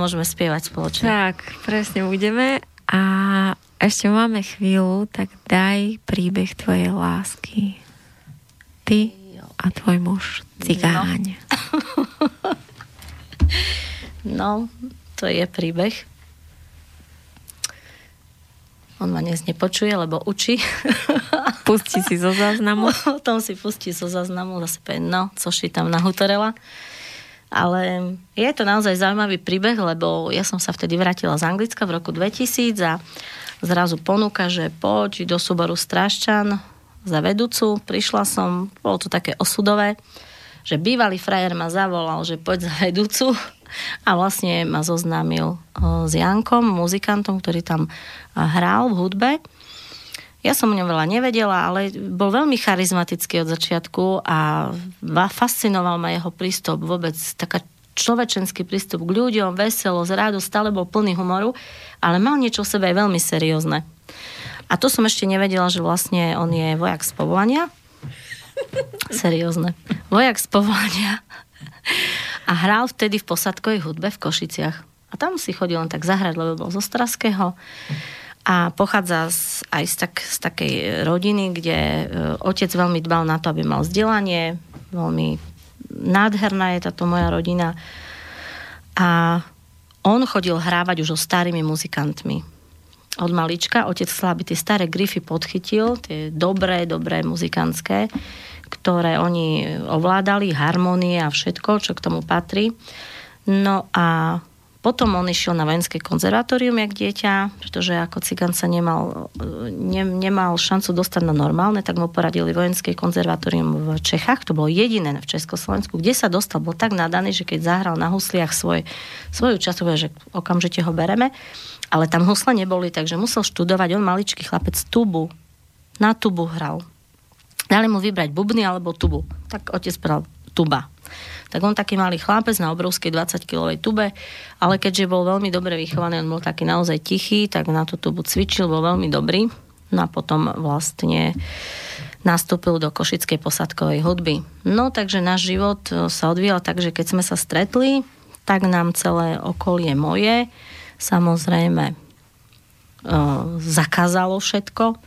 Môžeme spievať spoločne. Tak, presne budeme. A ešte máme chvíľu, tak daj príbeh tvojej lásky. Ty a tvoj muž, cigáň. No. no, to je príbeh. On ma dnes nepočuje, lebo učí. Pustí si zo záznamu. Potom si pustí zo záznamu, zase povie, no, co si tam nahutorela. Ale je to naozaj zaujímavý príbeh, lebo ja som sa vtedy vrátila z Anglicka v roku 2000 a zrazu ponúka, že poď do súboru Stráščan za vedúcu. Prišla som, bolo to také osudové, že bývalý frajer ma zavolal, že poď za vedúcu a vlastne ma zoznámil s Jankom, muzikantom, ktorý tam hral v hudbe. Ja som o ňom veľa nevedela, ale bol veľmi charizmatický od začiatku a fascinoval ma jeho prístup vôbec, taká človečenský prístup k ľuďom, veselo, z rádu, stále bol plný humoru, ale mal niečo v sebe aj veľmi seriózne. A to som ešte nevedela, že vlastne on je vojak z povolania. Seriózne. Vojak z povolania. A hral vtedy v posadkovej hudbe v Košiciach. A tam si chodil len tak zahrať, lebo bol zo Straského. A pochádza z, aj z, tak, z takej rodiny, kde e, otec veľmi dbal na to, aby mal vzdelanie. Veľmi nádherná je táto moja rodina. A on chodil hrávať už so starými muzikantmi. Od malička otec chcel, aby tie staré grify podchytil, tie dobré, dobré muzikantské, ktoré oni ovládali, harmonie a všetko, čo k tomu patrí. No a potom on išiel na vojenské konzervatórium jak dieťa, pretože ako cigán sa nemal, ne, nemal šancu dostať na normálne, tak mu poradili vojenské konzervatórium v Čechách. To bolo jediné v Československu, kde sa dostal. Bol tak nadaný, že keď zahral na husliach svoj, svoju časť, že okamžite ho bereme. Ale tam husle neboli, takže musel študovať. On maličký chlapec tubu. Na tubu hral. Dali mu vybrať bubny alebo tubu. Tak otec bral tuba tak on taký malý chlapec na obrovskej 20-kilovej tube, ale keďže bol veľmi dobre vychovaný, on bol taký naozaj tichý, tak na tú tubu cvičil, bol veľmi dobrý. No a potom vlastne nastúpil do košickej posadkovej hudby. No takže náš život e, sa odvíjal tak, že keď sme sa stretli, tak nám celé okolie moje samozrejme e, zakázalo všetko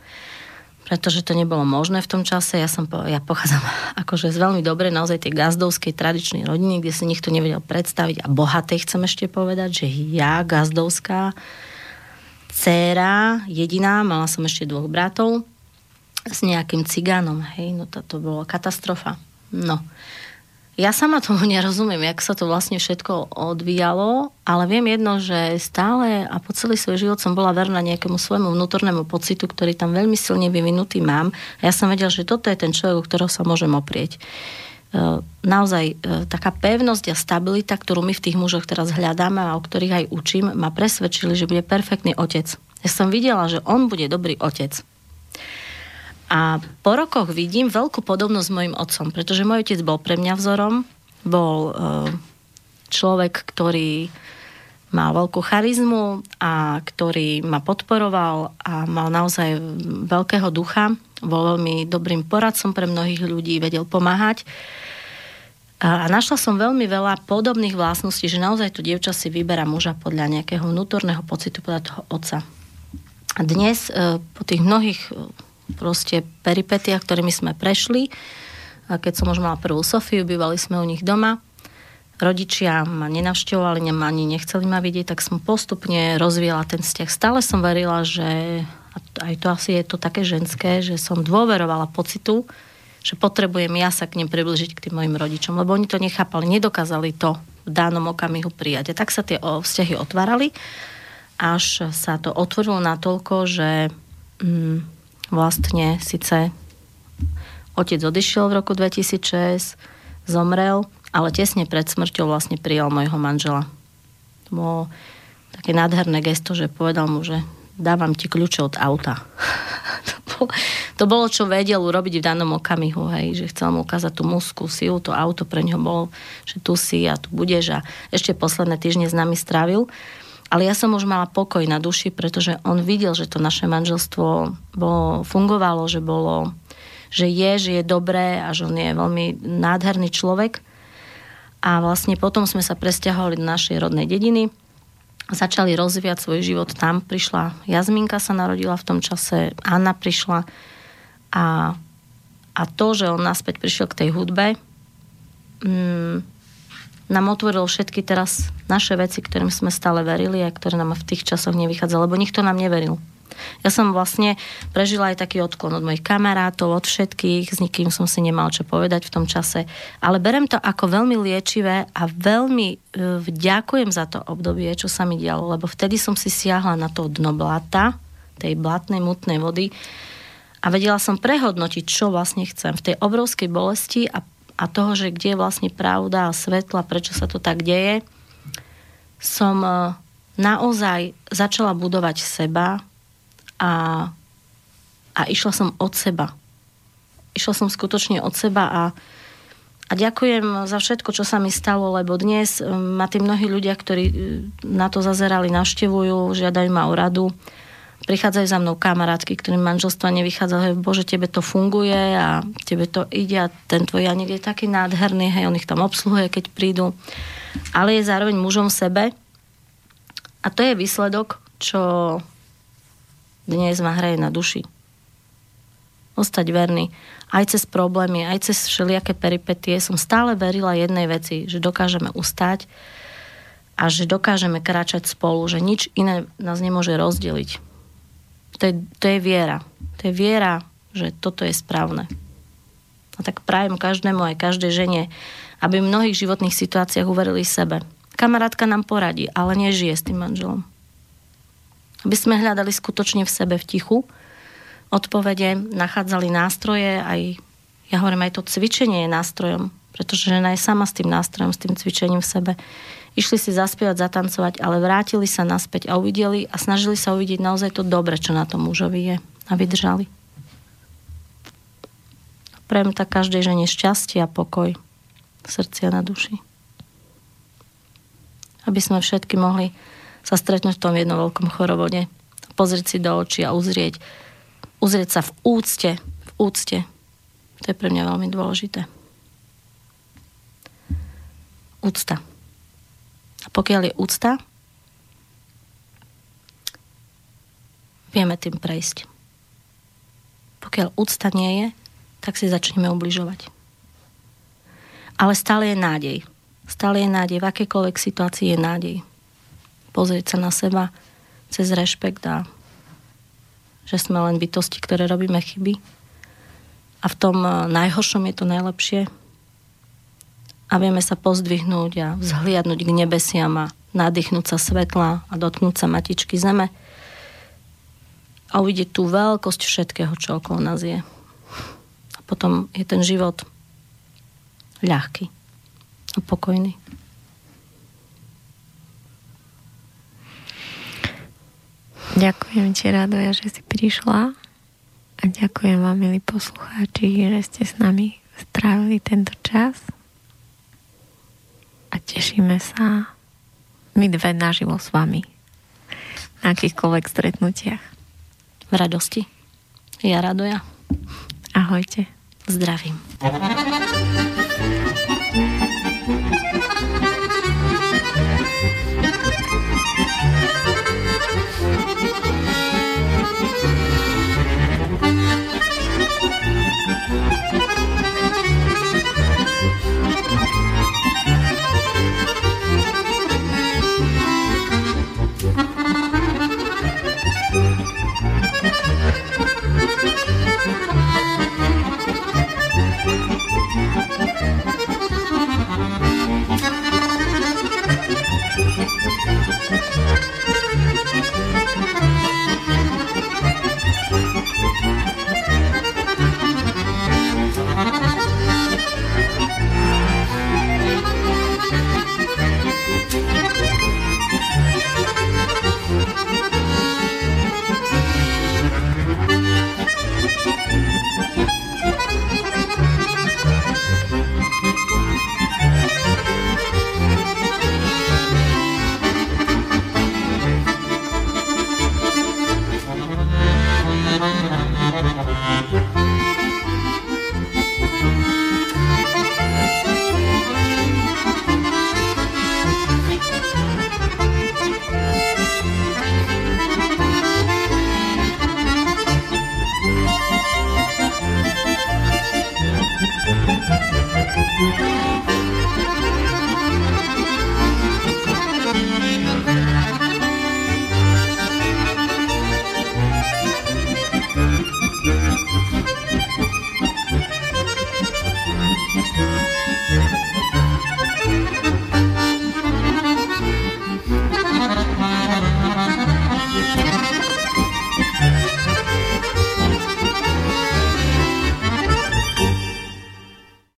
pretože to nebolo možné v tom čase. Ja, som, ja pochádzam akože z veľmi dobre naozaj tej gazdovskej tradičnej rodiny, kde si nikto nevedel predstaviť a bohatej chcem ešte povedať, že ja, gazdovská dcéra, jediná, mala som ešte dvoch bratov s nejakým cigánom, hej, no to, to bolo katastrofa. No. Ja sama tomu nerozumiem, jak sa to vlastne všetko odvíjalo, ale viem jedno, že stále a po celý svoj život som bola verná nejakému svojmu vnútornému pocitu, ktorý tam veľmi silne vyvinutý mám. A ja som vedela, že toto je ten človek, o ktorého sa môžem oprieť. E, naozaj e, taká pevnosť a stabilita, ktorú my v tých mužoch teraz hľadáme a o ktorých aj učím, ma presvedčili, že bude perfektný otec. Ja som videla, že on bude dobrý otec. A po rokoch vidím veľkú podobnosť s mojim otcom, pretože môj otec bol pre mňa vzorom, bol e, človek, ktorý mal veľkú charizmu a ktorý ma podporoval a mal naozaj veľkého ducha. Bol veľmi dobrým poradcom pre mnohých ľudí, vedel pomáhať. A našla som veľmi veľa podobných vlastností, že naozaj tu dievča si vyberá muža podľa nejakého vnútorného pocitu, podľa toho otca. A dnes e, po tých mnohých proste peripetia, ktorými sme prešli. A keď som už mala prvú Sofiu, bývali sme u nich doma. Rodičia ma nenavštevovali, ani nechceli ma vidieť, tak som postupne rozvíjala ten vzťah. Stále som verila, že aj to asi je to také ženské, že som dôverovala pocitu, že potrebujem ja sa k nim približiť k tým mojim rodičom, lebo oni to nechápali, nedokázali to v danom okamihu prijať. A tak sa tie vzťahy otvárali, až sa to otvorilo natoľko, že mm, vlastne síce otec odišiel v roku 2006, zomrel, ale tesne pred smrťou vlastne prijal mojho manžela. To bolo také nádherné gesto, že povedal mu, že dávam ti kľúče od auta. to, bolo, to bolo, čo vedel urobiť v danom okamihu, hej, že chcel mu ukázať tú mužskú silu, to auto pre neho bolo, že tu si a tu budeš a ešte posledné týždne s nami strávil. Ale ja som už mala pokoj na duši, pretože on videl, že to naše manželstvo bolo, fungovalo, že bolo, že je, že je dobré a že on je veľmi nádherný človek. A vlastne potom sme sa presťahovali do našej rodnej dediny, začali rozvíjať svoj život tam. Prišla Jazminka sa narodila v tom čase, Anna prišla a, a to, že on naspäť prišiel k tej hudbe, mm, nám otvoril všetky teraz naše veci, ktorým sme stále verili a ktoré nám v tých časoch nevychádzali, lebo nikto nám neveril. Ja som vlastne prežila aj taký odklon od mojich kamarátov, od všetkých, s nikým som si nemal čo povedať v tom čase, ale berem to ako veľmi liečivé a veľmi e, vďakujem za to obdobie, čo sa mi dialo, lebo vtedy som si siahla na to dno blata, tej blatnej, mutnej vody a vedela som prehodnotiť, čo vlastne chcem v tej obrovskej bolesti a a toho, že kde je vlastne pravda a svetla, prečo sa to tak deje, som e, naozaj začala budovať seba a, a išla som od seba. Išla som skutočne od seba a, a ďakujem za všetko, čo sa mi stalo, lebo dnes e, ma tí mnohí ľudia, ktorí e, na to zazerali, navštevujú, žiadajú ma o radu, prichádzajú za mnou kamarátky, ktorým manželstva nevychádzajú, bože, tebe to funguje a tebe to ide a ten tvoj Janik je taký nádherný, hej, on ich tam obsluhuje, keď prídu. Ale je zároveň mužom v sebe a to je výsledok, čo dnes ma hraje na duši. Ostať verný. Aj cez problémy, aj cez všelijaké peripetie som stále verila jednej veci, že dokážeme ustať a že dokážeme kráčať spolu, že nič iné nás nemôže rozdeliť to je, to je viera. To je viera, že toto je správne. A tak prajem každému, aj každej žene, aby v mnohých životných situáciách uverili sebe. Kamarátka nám poradí, ale nežije s tým manželom. Aby sme hľadali skutočne v sebe v tichu odpovede, nachádzali nástroje, aj ja hovorím, aj to cvičenie je nástrojom, pretože žena je sama s tým nástrojom, s tým cvičením v sebe išli si zaspievať, zatancovať, ale vrátili sa naspäť a uvideli a snažili sa uvidieť naozaj to dobre, čo na tom mužovi je a vydržali. Prajem tak každej žene šťastie a pokoj v srdci a na duši. Aby sme všetky mohli sa stretnúť v tom jednom veľkom chorovode, pozrieť si do očí a uzrieť, uzrieť sa v úcte, v úcte. To je pre mňa veľmi dôležité. Úcta. A pokiaľ je úcta, vieme tým prejsť. Pokiaľ úcta nie je, tak si začneme ubližovať. Ale stále je nádej. Stále je nádej. V akékoľvek situácii je nádej. Pozrieť sa na seba cez rešpekt a že sme len bytosti, ktoré robíme chyby. A v tom eh, najhoršom je to najlepšie, a vieme sa pozdvihnúť a vzhliadnúť k nebesiam a nadýchnúť sa svetla a dotknúť sa matičky zeme a uvidieť tú veľkosť všetkého, čo okolo nás je. A potom je ten život ľahký a pokojný. Ďakujem ti, Radoja, že si prišla a ďakujem vám, milí poslucháči, že ste s nami strávili tento čas a tešíme sa my dve naživo s vami na akýchkoľvek stretnutiach. V radosti. Ja radoja. Ahojte. Zdravím.